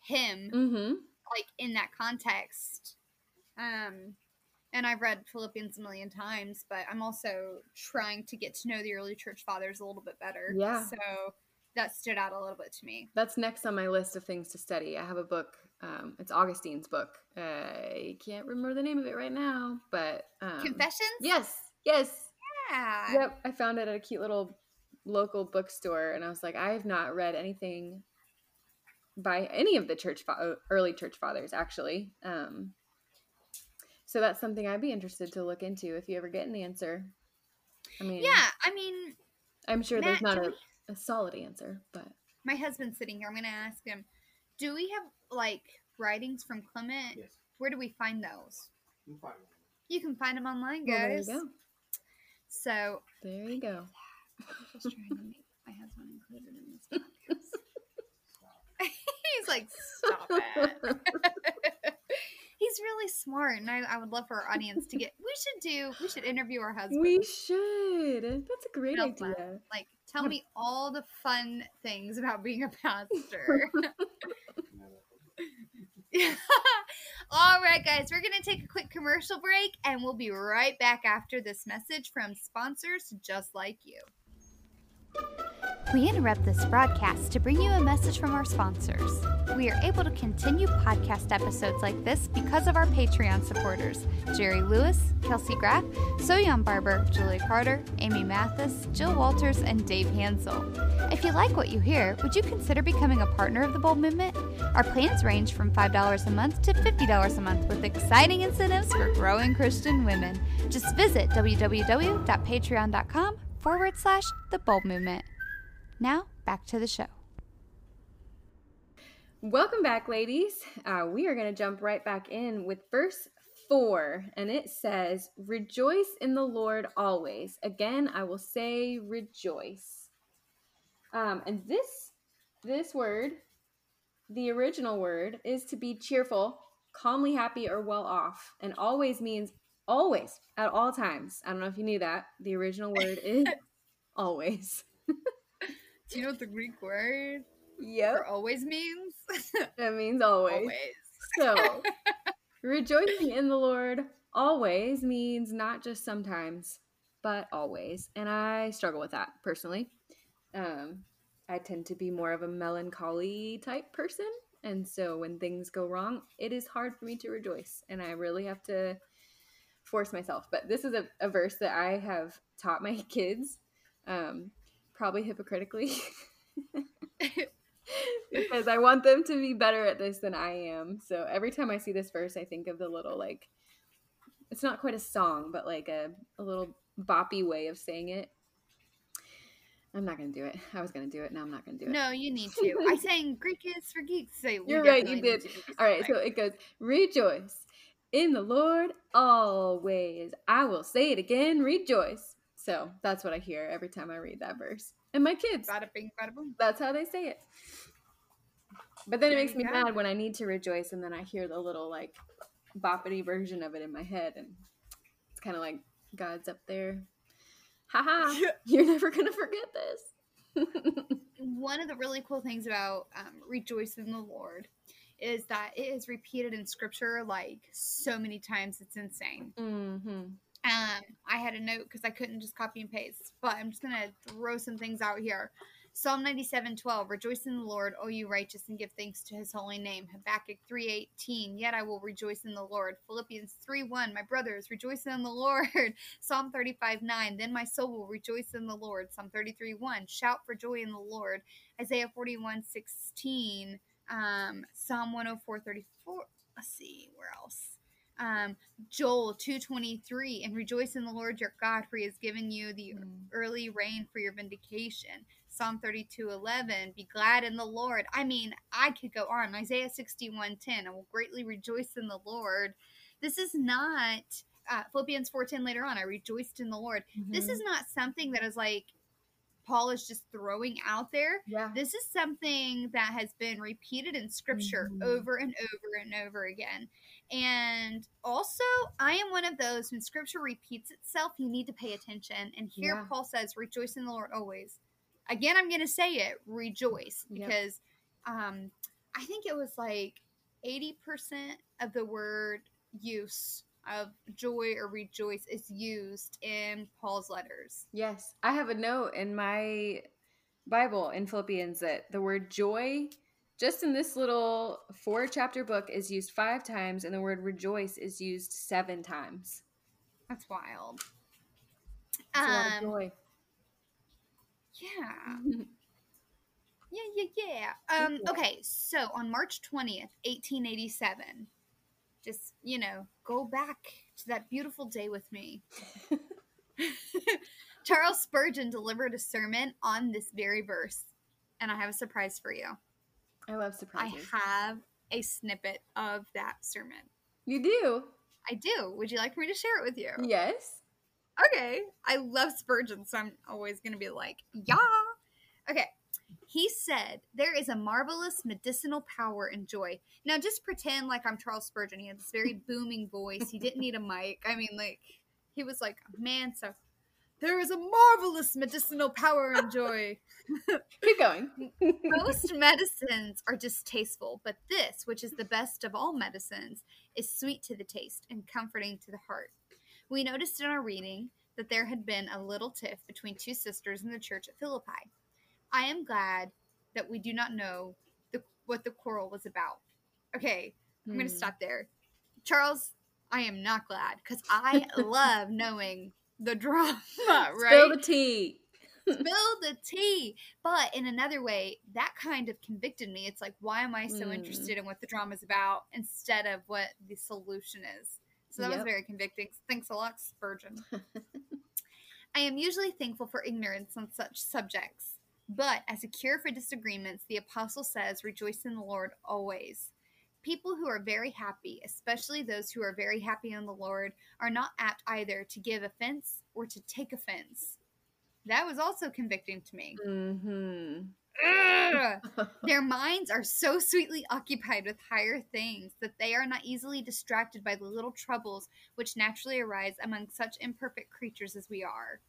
[SPEAKER 2] him,
[SPEAKER 1] Mm-hmm.
[SPEAKER 2] like in that context. Um, and I've read Philippians a million times, but I'm also trying to get to know the early church fathers a little bit better.
[SPEAKER 1] Yeah.
[SPEAKER 2] So that stood out a little bit to me.
[SPEAKER 1] That's next on my list of things to study. I have a book. Um, it's Augustine's book. I can't remember the name of it right now, but um,
[SPEAKER 2] Confessions?
[SPEAKER 1] Yes. Yes.
[SPEAKER 2] Yeah.
[SPEAKER 1] Yep, I found it at a cute little local bookstore, and I was like, I have not read anything by any of the church fa- early church fathers, actually. Um, so that's something I'd be interested to look into if you ever get an answer. I mean,
[SPEAKER 2] Yeah, I mean,
[SPEAKER 1] I'm sure there's not a,
[SPEAKER 2] we-
[SPEAKER 1] a solid answer, but
[SPEAKER 2] my husband's sitting here. I'm going to ask him, do we have like writings from Clement?
[SPEAKER 3] Yes.
[SPEAKER 2] Where do we find those?
[SPEAKER 3] You can find one.
[SPEAKER 2] You can find them online,
[SPEAKER 1] well, there you go.
[SPEAKER 2] So,
[SPEAKER 1] There you go.
[SPEAKER 2] I'm just trying to make *laughs* my husband included in this podcast. *laughs* He's like, stop it. *laughs* He's really smart, and I, I would love for our audience to get. We should do. We should interview our husband.
[SPEAKER 1] we should. That's a great
[SPEAKER 2] Real fun.
[SPEAKER 1] idea.
[SPEAKER 2] like, tell me all the fun things about being a pastor. *laughs* All right, guys, we're going to take a quick commercial break and we'll be right back after this message from sponsors just like you. We interrupt this broadcast to bring you a message from our sponsors. We are able to continue podcast episodes like this because of our Patreon supporters Jerry Lewis, Kelsey Graff, Soyan Barber, Julie Carter, Amy Mathis, Jill Walters, and Dave Hansel. If you like what you hear, would you consider becoming a partner of the Bold Movement? Our plans range from $5 a month to $50 a month with exciting incentives for growing Christian women. Just visit www.patreon.com forward slash the Bold Movement. Now, back to the show.
[SPEAKER 1] Welcome back, ladies. Uh, we are going to jump right back in with verse 4, and it says, Rejoice in the Lord always. Again, I will say rejoice. Um, and this this word, the original word, is to be cheerful, calmly happy, or well off. And always means always, at all times. I don't know if you knew that. The original word is *laughs* always.
[SPEAKER 2] Do you know what the Greek word
[SPEAKER 1] Yep.
[SPEAKER 2] for always means? *laughs*
[SPEAKER 1] That means always.
[SPEAKER 2] always.
[SPEAKER 1] So, *laughs* rejoicing in the Lord always means not just sometimes, but always. And I struggle with that personally. Um, I tend to be more of a melancholy type person. And so when things go wrong, it is hard for me to rejoice. And I really have to force myself. But this is a, a verse that I have taught my *laughs* kids, um, probably hypocritically. *laughs* *laughs* because I want them to be better at this than I am. So every time I see this verse, I think of the little like it's not quite a song, but like a, a little boppy way of saying it. I'm not gonna do it. I was gonna do it. Now I'm not gonna do it.
[SPEAKER 2] No, you need to. *laughs* I sang Greek is for geeks. So
[SPEAKER 1] You're right, you did.
[SPEAKER 2] to do this
[SPEAKER 1] All right, so it goes rejoice in the Lord always. I will say it again, rejoice. So that's what I hear every time I read that verse. And my kids,
[SPEAKER 2] bada bing, bada boom.
[SPEAKER 1] that's how they say it. But then it makes me
[SPEAKER 2] go.
[SPEAKER 1] mad when I need to rejoice and then I hear the little like boppity version of it in my head and it's kind of like God's up there. Haha, *laughs* you're never gonna forget this. *laughs*
[SPEAKER 2] One of the really cool things about um, rejoice in the Lord is that it is repeated in scripture like so many times. It's insane.
[SPEAKER 1] hmm
[SPEAKER 2] Um, I had a note because I couldn't just copy and paste, but I'm just gonna throw some things out here. Psalm 97, 12, Rejoice in the Lord, O you righteous, and give thanks to his holy name. Habakkuk 3, 18, Yet I will rejoice in the Lord. Philippians 3, 1, My brothers, rejoice in the Lord. *laughs* Psalm 35, 9, Then my soul will rejoice in the Lord. Psalm 33, 1, Shout for joy in the Lord. Isaiah 41, 16, um, Psalm 104, 34. Let's see, where else? Um, Joel 2:23 and rejoice in the Lord your God for he has given you the early rain for your vindication. Psalm 32:11 be glad in the Lord. I mean, I could go on. Isaiah 61:10 I will greatly rejoice in the Lord. This is not uh, Philippians 4:10 later on I rejoiced in the Lord. This is not something that is like Paul is just throwing out there
[SPEAKER 1] yeah.
[SPEAKER 2] this is something that has been repeated in scripture
[SPEAKER 1] Mhm.
[SPEAKER 2] over and over and over again. And also, I am one of those when scripture repeats itself, you need to pay attention. And here
[SPEAKER 1] Yeah.
[SPEAKER 2] Paul says, Rejoice in the Lord always. Again, I'm going to say it, rejoice,
[SPEAKER 1] Yep.
[SPEAKER 2] because um, I think it was like 80% of the word use of joy or rejoice is used in Paul's letters.
[SPEAKER 1] Yes, I have a note in my Bible in Philippians that the word joy, just in this little four chapter book, is used five times, and the word rejoice is used seven times.
[SPEAKER 2] That's wild.
[SPEAKER 1] It's a lot of
[SPEAKER 2] Um,
[SPEAKER 1] joy.
[SPEAKER 2] Yeah. *laughs* Yeah, yeah, yeah. Um,
[SPEAKER 1] Yeah.
[SPEAKER 2] okay, so on March 20th, 1887, just, you know, go back to that beautiful day with me. *laughs* Charles Spurgeon delivered a sermon on this very verse, and I have a surprise for you.
[SPEAKER 1] I love surprises.
[SPEAKER 2] I have a snippet of that sermon.
[SPEAKER 1] you do?
[SPEAKER 2] I do. Would you like for me to share it with you?
[SPEAKER 1] Yes.
[SPEAKER 2] okay. I love Spurgeon, so I'm always going to be like, yeah. Okay. He said, There is a marvelous medicinal power in joy. Now, just pretend like I'm Charles Spurgeon. He had this very *laughs* booming voice. He didn't need a mic. I mean, like, he was like, Man, so there is a marvelous medicinal power in joy. *laughs*
[SPEAKER 1] Keep going. *laughs*
[SPEAKER 2] Most medicines are distasteful, but this, which is the best of all medicines, is sweet to the taste and comforting to the heart. We noticed in our reading that there had been a little tiff between two sisters in the church at Philippi. I am glad that we do not know the, what the quarrel was about. Okay, I'm going to
[SPEAKER 1] hmm.
[SPEAKER 2] stop there. Charles, I am not glad because I *laughs* love knowing the drama, *laughs* right?
[SPEAKER 1] Spill the tea. *laughs*
[SPEAKER 2] spill the tea. But in another way, that kind of convicted me. It's like, why am I so
[SPEAKER 1] Mm.
[SPEAKER 2] interested in what the drama's about instead of what the solution is? So that was very convicting. Thanks a lot, Spurgeon. *laughs* I am usually thankful for ignorance on such subjects. But as a cure for disagreements, the apostle says, Rejoice in the Lord always. People who are very happy, especially those who are very happy in the Lord, are not apt either to give offense or to take offense. That was also convicting to me.
[SPEAKER 1] Mm-hmm. *laughs*
[SPEAKER 2] Their minds are so sweetly occupied with higher things that they are not easily distracted by the little troubles which naturally arise among such imperfect creatures as we are.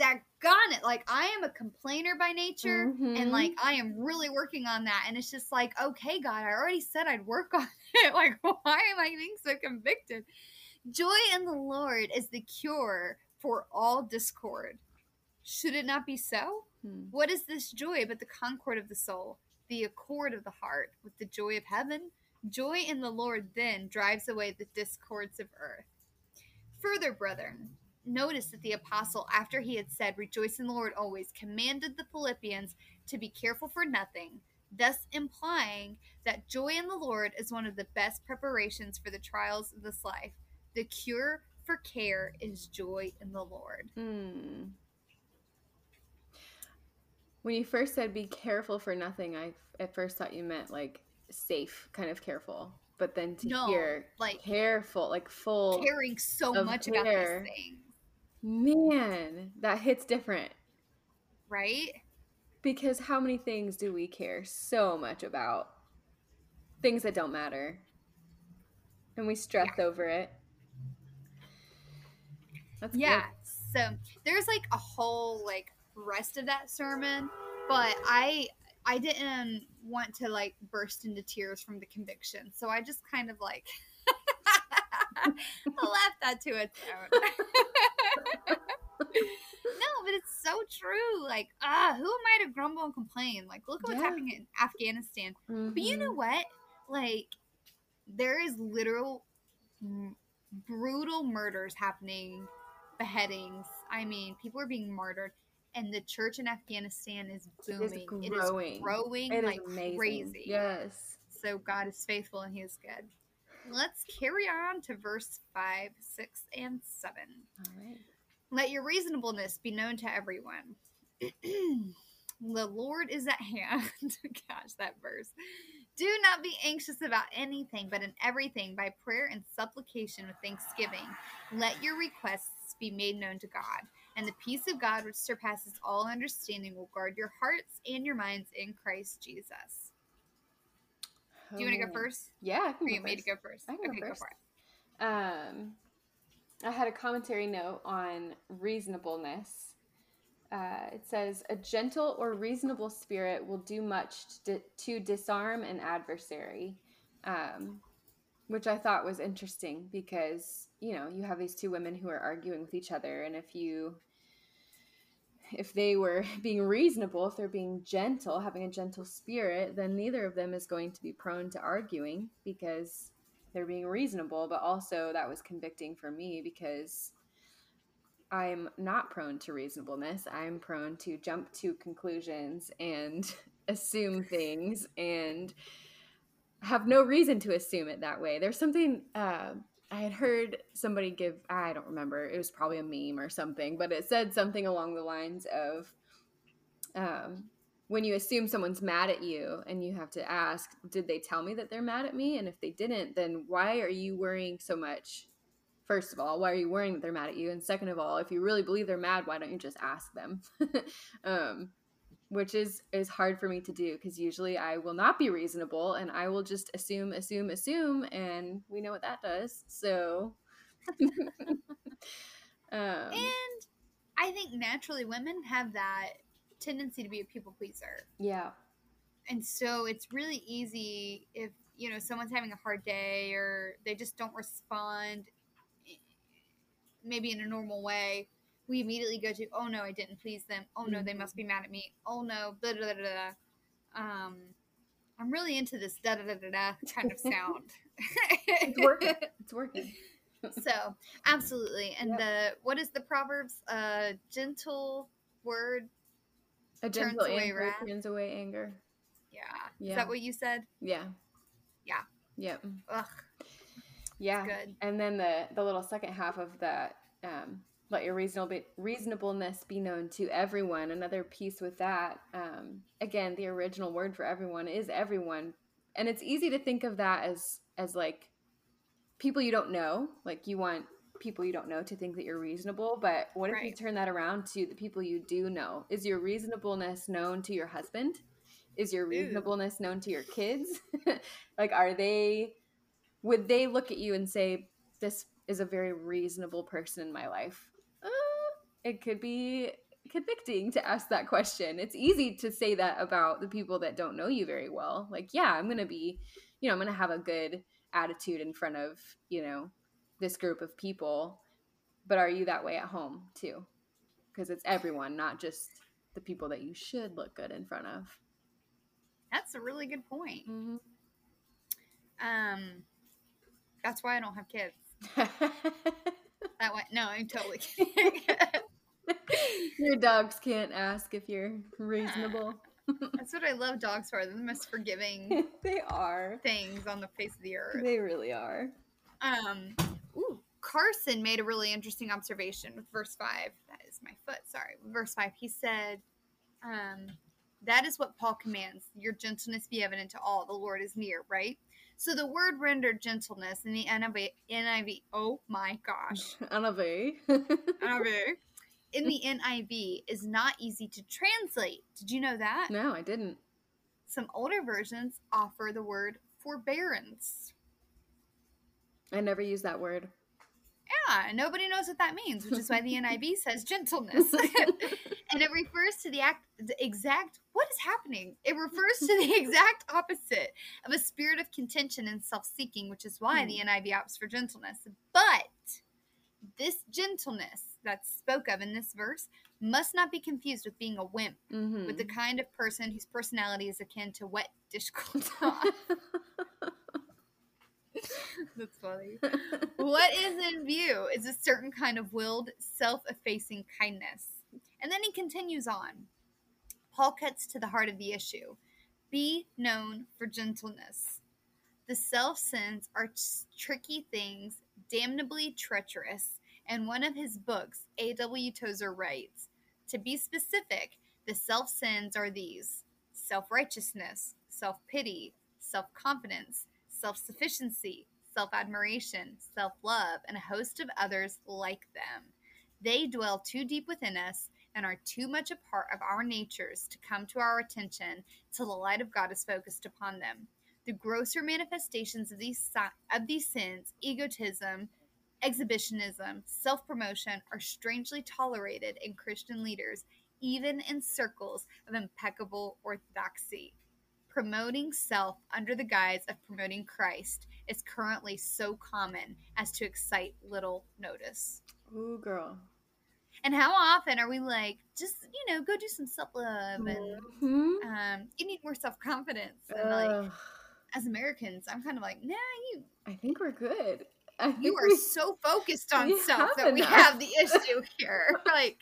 [SPEAKER 2] Daggone it. Like, I am a complainer by nature,
[SPEAKER 1] Mhm.
[SPEAKER 2] and like, I am really working on that. And it's just like, okay, God, I already said I'd work *laughs* on it. Like, why am I being so convicted? Joy in the Lord is the cure for all discord. Should it not be so?
[SPEAKER 1] Hmm.
[SPEAKER 2] What is this joy but the concord of the soul, the accord of the heart with the joy of heaven? Joy in the Lord then drives away the discords of earth. Further, brethren, notice that the apostle, after he had said, Rejoice in the Lord always, commanded the Philippians to be careful for nothing, thus implying that joy in the Lord is one of the best preparations for the trials of this life. The cure for care is joy in the Lord.
[SPEAKER 1] Hmm. When you first said be careful for nothing, I at first thought you meant like safe, kind of careful. But then to
[SPEAKER 2] No,
[SPEAKER 1] hear
[SPEAKER 2] like
[SPEAKER 1] careful, like full,
[SPEAKER 2] caring so much about
[SPEAKER 1] care.
[SPEAKER 2] these things,
[SPEAKER 1] man, that hits different.
[SPEAKER 2] right?
[SPEAKER 1] Because how many things do we care so much about? Things that don't matter. And we stress over it. That's
[SPEAKER 2] Yeah. So there's like a whole like rest of that sermon, but I I didn't want to like burst into tears from the conviction, so I just kind of like *laughs* left that to its own. *laughs* no, but it's so true. Like, ah, who am I to grumble and complain? Like, look at what's
[SPEAKER 1] Yeah.
[SPEAKER 2] happening in Afghanistan.
[SPEAKER 1] good.
[SPEAKER 2] But you know what? Like, there is literal m- brutal murders happening, beheadings. I mean, people are being murdered, and the church in Afghanistan is
[SPEAKER 1] It is
[SPEAKER 2] booming.
[SPEAKER 1] growing.
[SPEAKER 2] It is growing
[SPEAKER 1] It is
[SPEAKER 2] like
[SPEAKER 1] amazing.
[SPEAKER 2] crazy.
[SPEAKER 1] Yes.
[SPEAKER 2] So God is faithful and He is good. Let's carry on to verse 5, 6, and 7.
[SPEAKER 1] All right.
[SPEAKER 2] Let your reasonableness be known to everyone. *clears throat* the Lord is at hand. *laughs* Gosh, that verse. Do not be anxious about anything, but in everything, by prayer and supplication with thanksgiving, let your requests be made known to God. And the peace of God, which surpasses all understanding, will guard your hearts and your minds in Christ Jesus. Do you want to
[SPEAKER 1] Oh,
[SPEAKER 2] go first?
[SPEAKER 1] Yeah, I
[SPEAKER 2] Or
[SPEAKER 1] can
[SPEAKER 2] you
[SPEAKER 1] go
[SPEAKER 2] want me to
[SPEAKER 1] first.
[SPEAKER 2] go first?
[SPEAKER 1] I can go
[SPEAKER 2] okay, go
[SPEAKER 1] first.
[SPEAKER 2] for it.
[SPEAKER 1] Um, I had a commentary note on reasonableness. Uh, it says, A gentle or reasonable spirit will do much to, to disarm an adversary. Um, which I thought was interesting because, you know, you have these two women who are arguing with each other. And if you, if they were *laughs* being reasonable, if they're being gentle, having a gentle spirit, then neither of them is going to be prone to arguing because they're being reasonable, but also that was convicting for me because I'm not prone to reasonableness. I'm prone to jump to conclusions and *laughs* assume things and have no reason to assume it that way. There's something uh, I had heard somebody give, I don't remember, it was probably a meme or something, but it said something along the lines of, um, when you assume someone's mad at you and you have to ask, did they tell me that they're mad at me? And if they didn't, then why are you worrying so much? First of all, why are you worrying that they're mad at you? And second of all, if you really believe they're mad, why don't you just ask them? *laughs* um, which is is hard for me to do because usually I will not be reasonable and I will just assume, assume, assume, and we know what that does. So, *laughs* um,
[SPEAKER 2] And I think naturally women have that tendency to be a people pleaser.
[SPEAKER 1] yeah,
[SPEAKER 2] And so it's really easy if, you know, someone's having a hard day or they just don't respond eh, maybe in a normal way. We immediately go to, oh no, I didn't please them. Oh no, they must be mad at me. Oh no, blah, blah, blah. Um, I'm really into this da da da da da kind of sound. *laughs*
[SPEAKER 1] it's working. It's working.
[SPEAKER 2] so absolutely. And
[SPEAKER 1] Yep.
[SPEAKER 2] the what is the proverbs? Uh, gentle word.
[SPEAKER 1] A
[SPEAKER 2] Turns
[SPEAKER 1] gentle
[SPEAKER 2] away
[SPEAKER 1] anger
[SPEAKER 2] wrath.
[SPEAKER 1] turns away anger.
[SPEAKER 2] Yeah.
[SPEAKER 1] Yeah.
[SPEAKER 2] Is that what you said?
[SPEAKER 1] Yeah.
[SPEAKER 2] Yeah.
[SPEAKER 1] Yep.
[SPEAKER 2] Ugh,
[SPEAKER 1] Yeah.
[SPEAKER 2] good.
[SPEAKER 1] And then the the little second half of that, um, let your reasonable reasonableness be known to everyone. Another piece with that, um, again, the original word for everyone is everyone, and it's easy to think of that as as like people you don't know. Like you want people you don't know to think that you're reasonable, but what if you turn that around to the people you do know? Is your reasonableness known to your husband? Is your reasonableness known to your kids? *laughs* like are they would they look at you and say this is a very reasonable person in my life it could be convicting to ask that question. It's easy to say that about the people that don't know you very well. Like, yeah, I'm going to be, you know, I'm going to have a good attitude in front of, you know, this group of people. But are you that way at home too? Because it's everyone, not just the people that you should look good in front of.
[SPEAKER 2] That's a really good point.
[SPEAKER 1] Mm-hmm.
[SPEAKER 2] Um, that's why I don't have kids. *laughs* That way, no, I'm totally kidding. *laughs* *laughs* *laughs*
[SPEAKER 1] Your dogs can't ask if you're reasonable. *sighs*
[SPEAKER 2] that's what I love dogs for. They're the most forgiving *laughs*
[SPEAKER 1] they are.
[SPEAKER 2] things on the face of the earth.
[SPEAKER 1] They really are.
[SPEAKER 2] Um, ooh, Carson made a really interesting observation with verse five. That is my foot. Sorry, verse five. He said, um, "That is what Paul commands: your gentleness be evident to all. The Lord is near." Right. So the word rendered gentleness in the NIV, NIV oh my gosh, *laughs*
[SPEAKER 1] Anave.
[SPEAKER 2] NIV, in mm. the NIV is not easy to translate. Did you know that?
[SPEAKER 1] no, I didn't.
[SPEAKER 2] Some older versions offer the word forbearance.
[SPEAKER 1] I never use that word.
[SPEAKER 2] Yeah, nobody knows what that means, which is why the *laughs* NIV says gentleness. *laughs* and it refers to the, act, the exact what is happening? It refers to the exact opposite of a spirit of contention and self-seeking, which is why the mm. NIV opts for gentleness. But this gentleness that's spoke of in this verse must not be confused with being a wimp,
[SPEAKER 1] Mhm.
[SPEAKER 2] with the kind of person whose personality is akin to wet dishcloth. *laughs* That's funny. what is in view is a certain kind of willed, self effacing kindness. And then he continues on. Paul cuts to the heart of the issue be known for gentleness. The self sins are t- tricky things, damnably treacherous, and one of his books, A.W. Tozer writes To be specific, the self sins are these self righteousness, self pity, self confidence, self sufficiency, self admiration, self love, and a host of others like them. They dwell too deep within us and are too much a part of our natures to come to our attention till the light of God is focused upon them. The grosser manifestations of these of these sins, egotism, exhibitionism, self-promotion, are strangely tolerated in Christian leaders, even in circles of impeccable orthodoxy. Promoting self under the guise of promoting Christ is currently so common as to excite little notice.
[SPEAKER 1] Ooh, girl.
[SPEAKER 2] And how often are we like, just you know, go do some self love and
[SPEAKER 1] Mhm.
[SPEAKER 2] um, you need more self confidence. And like, as Americans, I'm kind of like, nah, you
[SPEAKER 1] I think we're good.
[SPEAKER 2] You are
[SPEAKER 1] we-
[SPEAKER 2] so focused *laughs* on self that we
[SPEAKER 1] enough.
[SPEAKER 2] have the issue *laughs* here. like,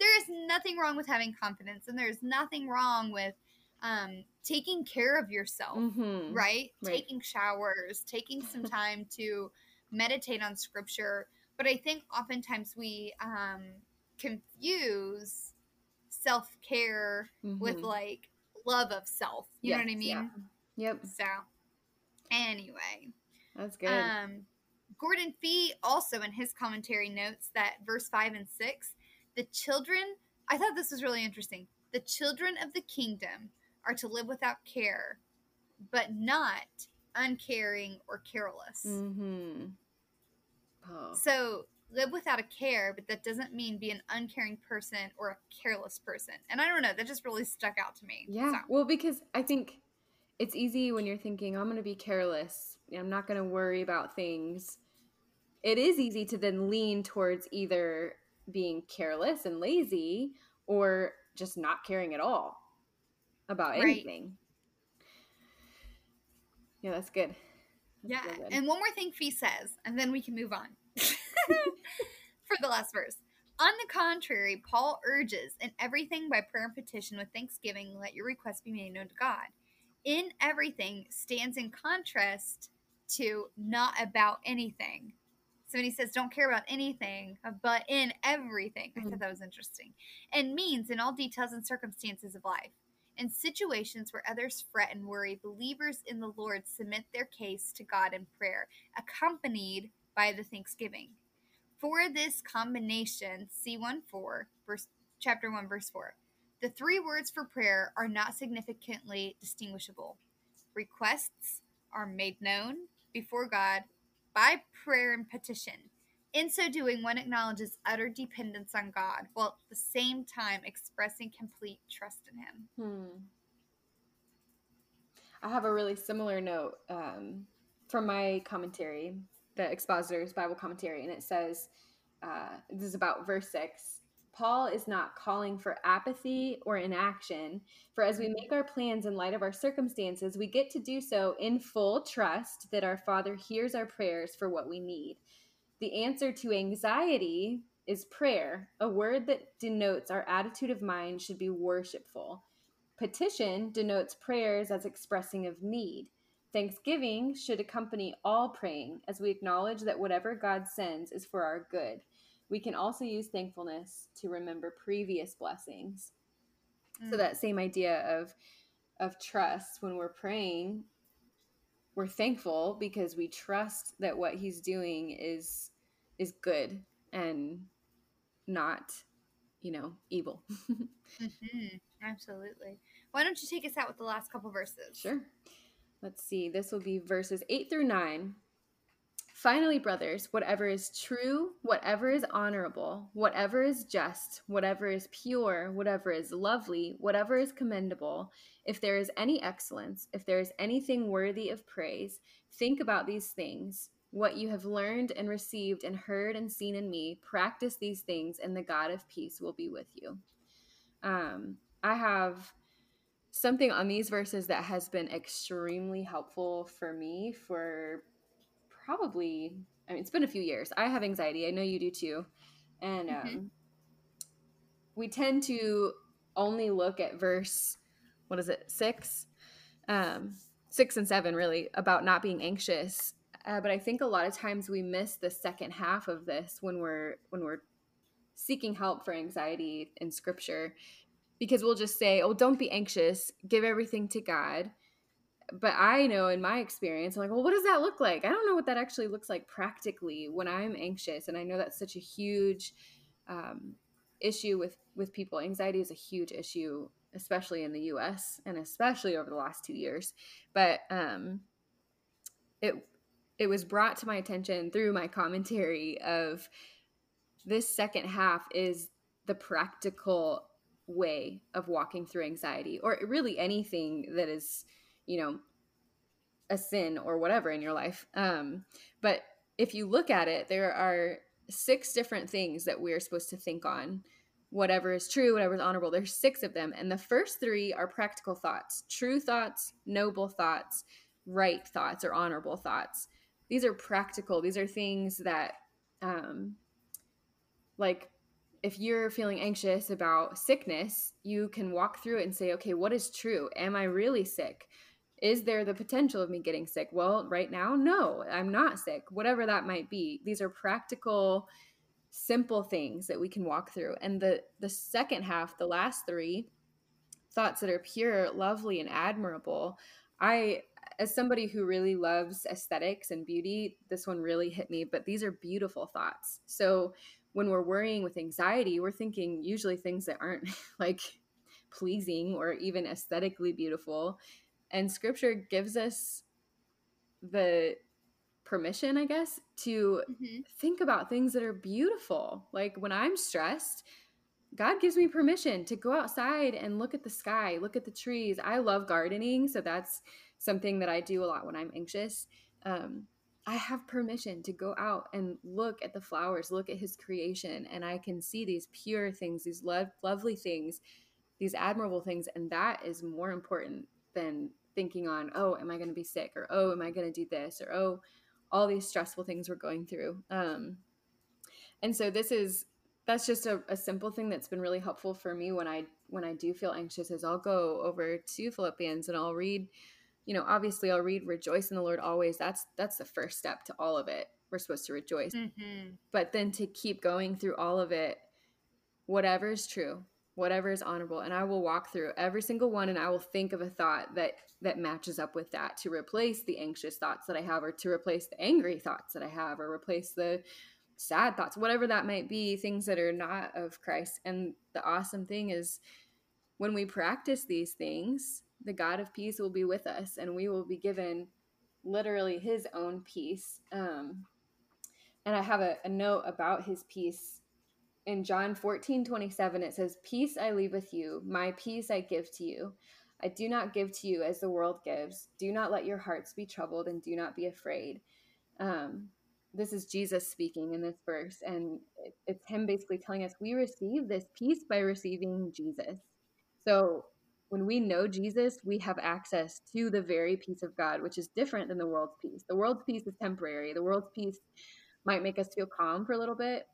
[SPEAKER 2] there is nothing wrong with having confidence, and there's nothing wrong with um, taking care of yourself.
[SPEAKER 1] Mhm.
[SPEAKER 2] right?
[SPEAKER 1] Right.
[SPEAKER 2] Taking showers, taking some *laughs* time to meditate on scripture. But I think oftentimes we um, confuse self care with
[SPEAKER 1] Mhm.
[SPEAKER 2] like love of self. You know what I mean?
[SPEAKER 1] yeah. Yep,
[SPEAKER 2] So, anyway,
[SPEAKER 1] that's good.
[SPEAKER 2] um, Gordon Fee also in his commentary notes that verse 5 and 6, the children, I thought this was really interesting. The children of the kingdom are to live without care, but not uncaring or careless.
[SPEAKER 1] mm-hmm. Oh.
[SPEAKER 2] So, live without a care, but that doesn't mean be an uncaring person or a careless person. And I don't know, that just really stuck out to me.
[SPEAKER 1] Yeah.
[SPEAKER 2] So,
[SPEAKER 1] Well, because I think it's easy when you're thinking, I'm going to be careless. I'm not going to worry about things. It is easy to then lean towards either being careless and lazy or just not caring at all about
[SPEAKER 2] Right.
[SPEAKER 1] anything. Yeah, that's good. That's
[SPEAKER 2] Yeah.
[SPEAKER 1] good.
[SPEAKER 2] And one more thing Fee says, and then we can move on *laughs* for the last verse. On the contrary, Paul urges, in everything by prayer and petition with thanksgiving, let your requests be made known to God. In everything stands in contrast to not about anything. So when he says don't care about anything, uh, but in everything, I thought mm. that was interesting. And means in all details and circumstances of life. In situations where others fret and worry, believers in the Lord submit their case to God in prayer, accompanied by the thanksgiving. For this combination, C1 4, verse, chapter 1, verse 4, the three words for prayer are not significantly distinguishable. Requests are made known before God by prayer and petition. In so doing, one acknowledges utter dependence on God while at the same time expressing complete trust in Him.
[SPEAKER 1] Hmm. I have a really similar note um, from my commentary, the Expositor's Bible commentary, and it says uh, this is about verse 6. Paul is not calling for apathy or inaction, for as we make our plans in light of our circumstances, we get to do so in full trust that our Father hears our prayers for what we need. The answer to anxiety is prayer, a word that denotes our attitude of mind should be worshipful. Petition denotes prayers as expressing of need. Thanksgiving should accompany all praying as we acknowledge that whatever God sends is for our good. We can also use thankfulness to remember previous blessings. Mm. So that same idea of of trust when we're praying, we're thankful because we trust that what he's doing is is good and not, you know, evil. *laughs*
[SPEAKER 2] mm-hmm. Absolutely. Why don't you take us out with the last couple verses?
[SPEAKER 1] Sure. Let's see. This will be verses 8 through 9. Finally, brothers, whatever is true, whatever is honorable, whatever is just, whatever is pure, whatever is lovely, whatever is commendable, if there is any excellence, if there is anything worthy of praise, think about these things. What you have learned and received and heard and seen in me, practice these things, and the God of peace will be with you. Um, I have something on these verses that has been extremely helpful for me for probably I mean it's been a few years. I have anxiety. I know you do too. And mm-hmm. um, we tend to only look at verse what is it? 6 um 6 and 7 really about not being anxious. Uh, but I think a lot of times we miss the second half of this when we're when we're seeking help for anxiety in scripture because we'll just say, "Oh, don't be anxious. Give everything to God." But I know in my experience, I'm like, "Well, what does that look like?" I don't know what that actually looks like practically when I'm anxious, and I know that's such a huge um, issue with with people. Anxiety is a huge issue, especially in the U.S. and especially over the last two years. But um, it it was brought to my attention through my commentary of this second half is the practical way of walking through anxiety or really anything that is you know a sin or whatever in your life. Um, but if you look at it there are six different things that we're supposed to think on. Whatever is true whatever is honorable there's six of them. And the first three are practical thoughts true thoughts noble thoughts right thoughts or honorable thoughts. These are practical. These are things that um, like if you're feeling anxious about sickness, you can walk through it and say, okay, what is true? Am I really sick? Is there the potential of me getting sick? Well, right now, no, I'm not sick, whatever that might be. These are practical, simple things that we can walk through. And the, the second half, the last three thoughts that are pure, lovely, and admirable, I, as somebody who really loves aesthetics and beauty, this one really hit me, but these are beautiful thoughts. So when we're worrying with anxiety, we're thinking usually things that aren't *laughs* like pleasing or even aesthetically beautiful. And scripture gives us the permission, I guess, to mm-hmm. think about things that are beautiful. Like when I'm stressed, God gives me permission to go outside and look at the sky, look at the trees. I love gardening, so that's something that I do a lot when I'm anxious. Um, I have permission to go out and look at the flowers, look at his creation, and I can see these pure things, these lo- lovely things, these admirable things. And that is more important than thinking on, oh, am I going to be sick? Or, oh, am I going to do this? Or, oh, all these stressful things we're going through. Um, and so this is that's just a, a simple thing that's been really helpful for me when I when I do feel anxious is I'll go over to Philippians and I'll read you know, obviously I'll read rejoice in the Lord always. That's that's the first step to all of it. We're supposed to rejoice. Mm-hmm. But then to keep going through all of it, whatever is true, whatever is honorable, and I will walk through every single one and I will think of a thought that that matches up with that to replace the anxious thoughts that I have or to replace the angry thoughts that I have or replace the sad thoughts, whatever that might be, things that are not of Christ. And the awesome thing is when we practice these things, the God of peace will be with us and we will be given literally his own peace. Um, and I have a, a note about his peace. In John 14, 27, it says, Peace I leave with you, my peace I give to you. I do not give to you as the world gives. Do not let your hearts be troubled and do not be afraid. Um, this is Jesus speaking in this verse, and it's him basically telling us we receive this peace by receiving Jesus. So when we know Jesus, we have access to the very peace of God, which is different than the world's peace. The world's peace is temporary. The world's peace might make us feel calm for a little bit.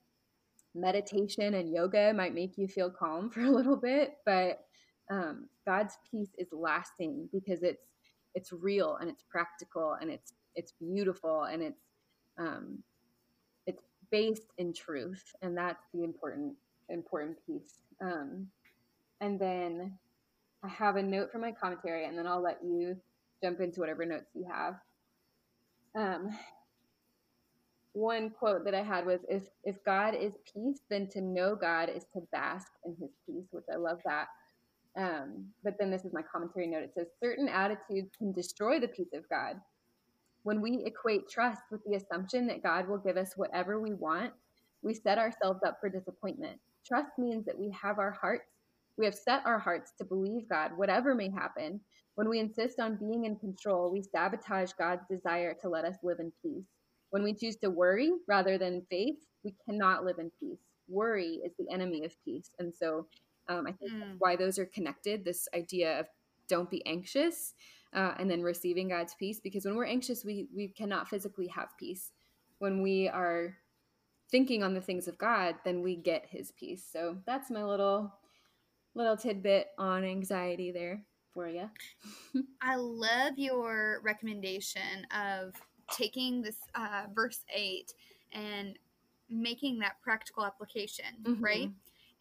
[SPEAKER 1] Meditation and yoga might make you feel calm *laughs* for a little bit, but um, God's peace is lasting because it's it's real and it's practical and it's it's beautiful and it's um, it's based in truth, and that's the important important piece. Um, and then I have a note for my commentary, and then I'll let you jump into whatever notes you have. Um, one quote that I had was if if God is peace, then to know God is to bask in his peace, which I love that. Um, but then this is my commentary note. It says certain attitudes can destroy the peace of God. When we equate trust with the assumption that God will give us whatever we want, we set ourselves up for disappointment. Trust means that we have our hearts, we have set our hearts to believe God, whatever may happen. When we insist on being in control, we sabotage God's desire to let us live in peace. When we choose to worry rather than faith, we cannot live in peace. Worry is the enemy of peace. And so um, I think mm. why those are connected this idea of don't be anxious uh, and then receiving God's peace. Because when we're anxious, we, we cannot physically have peace. When we are thinking on the things of God, then we get his peace. So that's my little little tidbit on anxiety there for you. *laughs*
[SPEAKER 2] I love your recommendation of taking this uh, verse 8 and making that practical application, mm-hmm. right?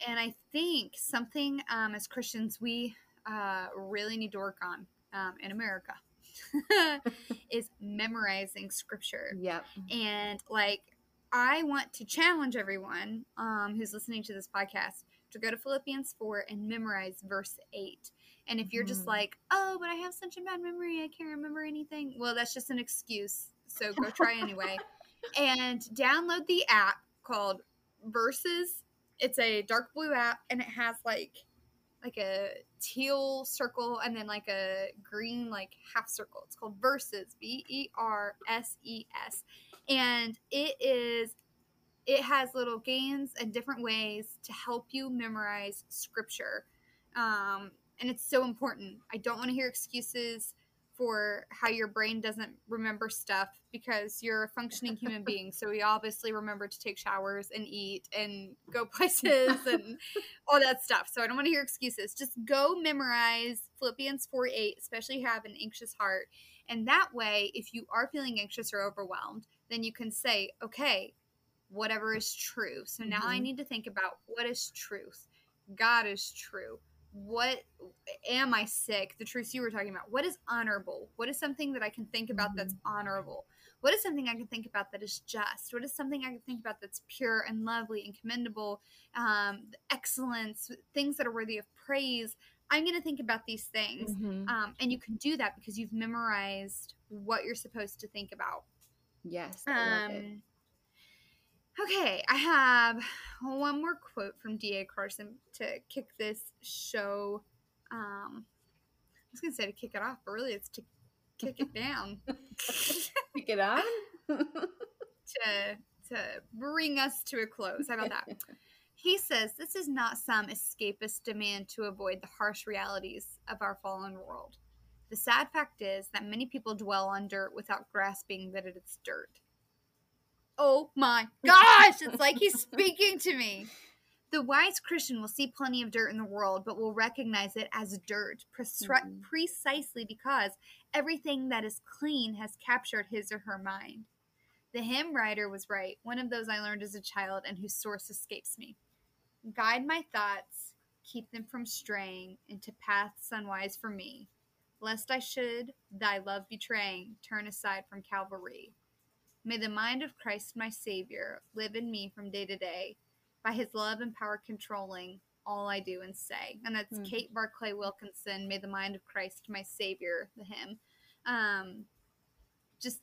[SPEAKER 2] And I think something um, as Christians we uh, really need to work on um, in America *laughs* is memorizing scripture.
[SPEAKER 1] Yep.
[SPEAKER 2] And like, I want to challenge everyone um, who's listening to this podcast to go to Philippians 4 and memorize verse 8. And if you're just mm-hmm. like, oh, but I have such a bad memory, I can't remember anything, well, that's just an excuse. So go try anyway. and download the app called Verses. It's a dark blue app and it has like like a teal circle and then like a green like half circle. It's called Verses, V E R S E S. And it is it has little games and different ways to help you memorize scripture. Um, and it's so important. I don't want to hear excuses for how your brain doesn't remember stuff because you're a functioning human being. So we obviously remember to take showers and eat and go *laughs* places and all that stuff. So I don't want to hear excuses. Just go memorize Philippians 4 8, especially if you have an anxious heart. And that way, if you are feeling anxious or overwhelmed, then you can say, okay, whatever is true. So now mm-hmm. I need to think about what is truth. God is true what am I sick? The truths you were talking about. What is honorable? What is something that I can think about that's mm-hmm. honorable? What is something I can think about that is just? What is something I can think about that's pure and lovely and commendable? Um, excellence, things that are worthy of praise. I'm going to think about these things. Mm-hmm. Um, and you can do that because you've memorized what you're supposed to think about.
[SPEAKER 1] Yes.
[SPEAKER 2] Um, Okay, I have one more quote from D.A. Carson to kick this show. Um, I was going to say to kick it off, but really it's to kick it down. *laughs*
[SPEAKER 1] kick it on? *laughs*
[SPEAKER 2] to, to bring us to a close. How about that? He says this is not some escapist demand to avoid the harsh realities of our fallen world. The sad fact is that many people dwell on dirt without grasping that it's dirt oh my gosh, it's like he's speaking to me. The wise Christian will see plenty of dirt in the world, but will recognize it as dirt mm-hmm. precisely because everything that is clean has captured his or her mind. The hymn writer was right, one of those I learned as a child and whose source escapes me. Guide my thoughts, keep them from straying into paths unwise for me, lest I should, thy love betraying, turn aside from Calvary. May the mind of Christ my Savior live in me from day to day, by his love and power controlling all I do and say. And that's mm. Kate Barclay Wilkinson, May the mind of Christ my Savior, the hymn. Um, just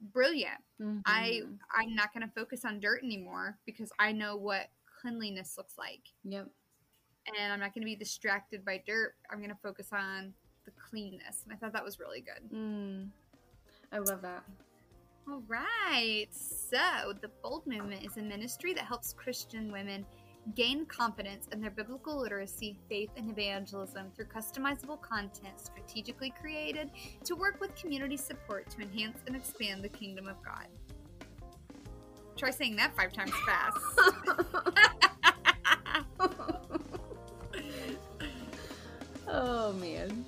[SPEAKER 2] brilliant. I
[SPEAKER 1] Mhm.
[SPEAKER 2] I'm not going to focus on dirt anymore because I know what cleanliness looks like.
[SPEAKER 1] Yep.
[SPEAKER 2] And I'm not going to be distracted by dirt. I'm going to focus on the cleanness. And I thought that was really good.
[SPEAKER 1] Mm. I love that.
[SPEAKER 2] All right. So, the Bold Movement is a ministry that helps Christian women gain confidence in their biblical literacy, faith, and evangelism through customizable content strategically created to work with community support to enhance and expand the kingdom of God. Try saying that five times fast. *laughs*
[SPEAKER 1] oh man.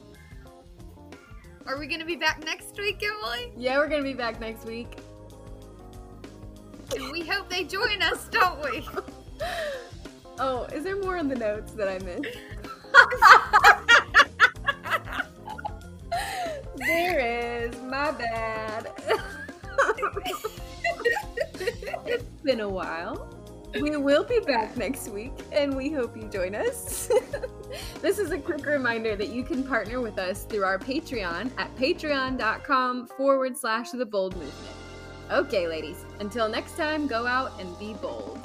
[SPEAKER 2] Are we to be back next week, Emily?
[SPEAKER 1] Yeah, we're gonna be back next week.
[SPEAKER 2] And we hope they join us, don't we? *laughs*
[SPEAKER 1] Oh, is there more on the notes that I missed? *laughs* there is. My bad. *laughs* it's been a while. We will be back next week, and we hope you join us. *laughs* this is a quick reminder that you can partner with us through our Patreon at patreon.com forward slash the bold movement. Okay, ladies, until next time, go out and be bold.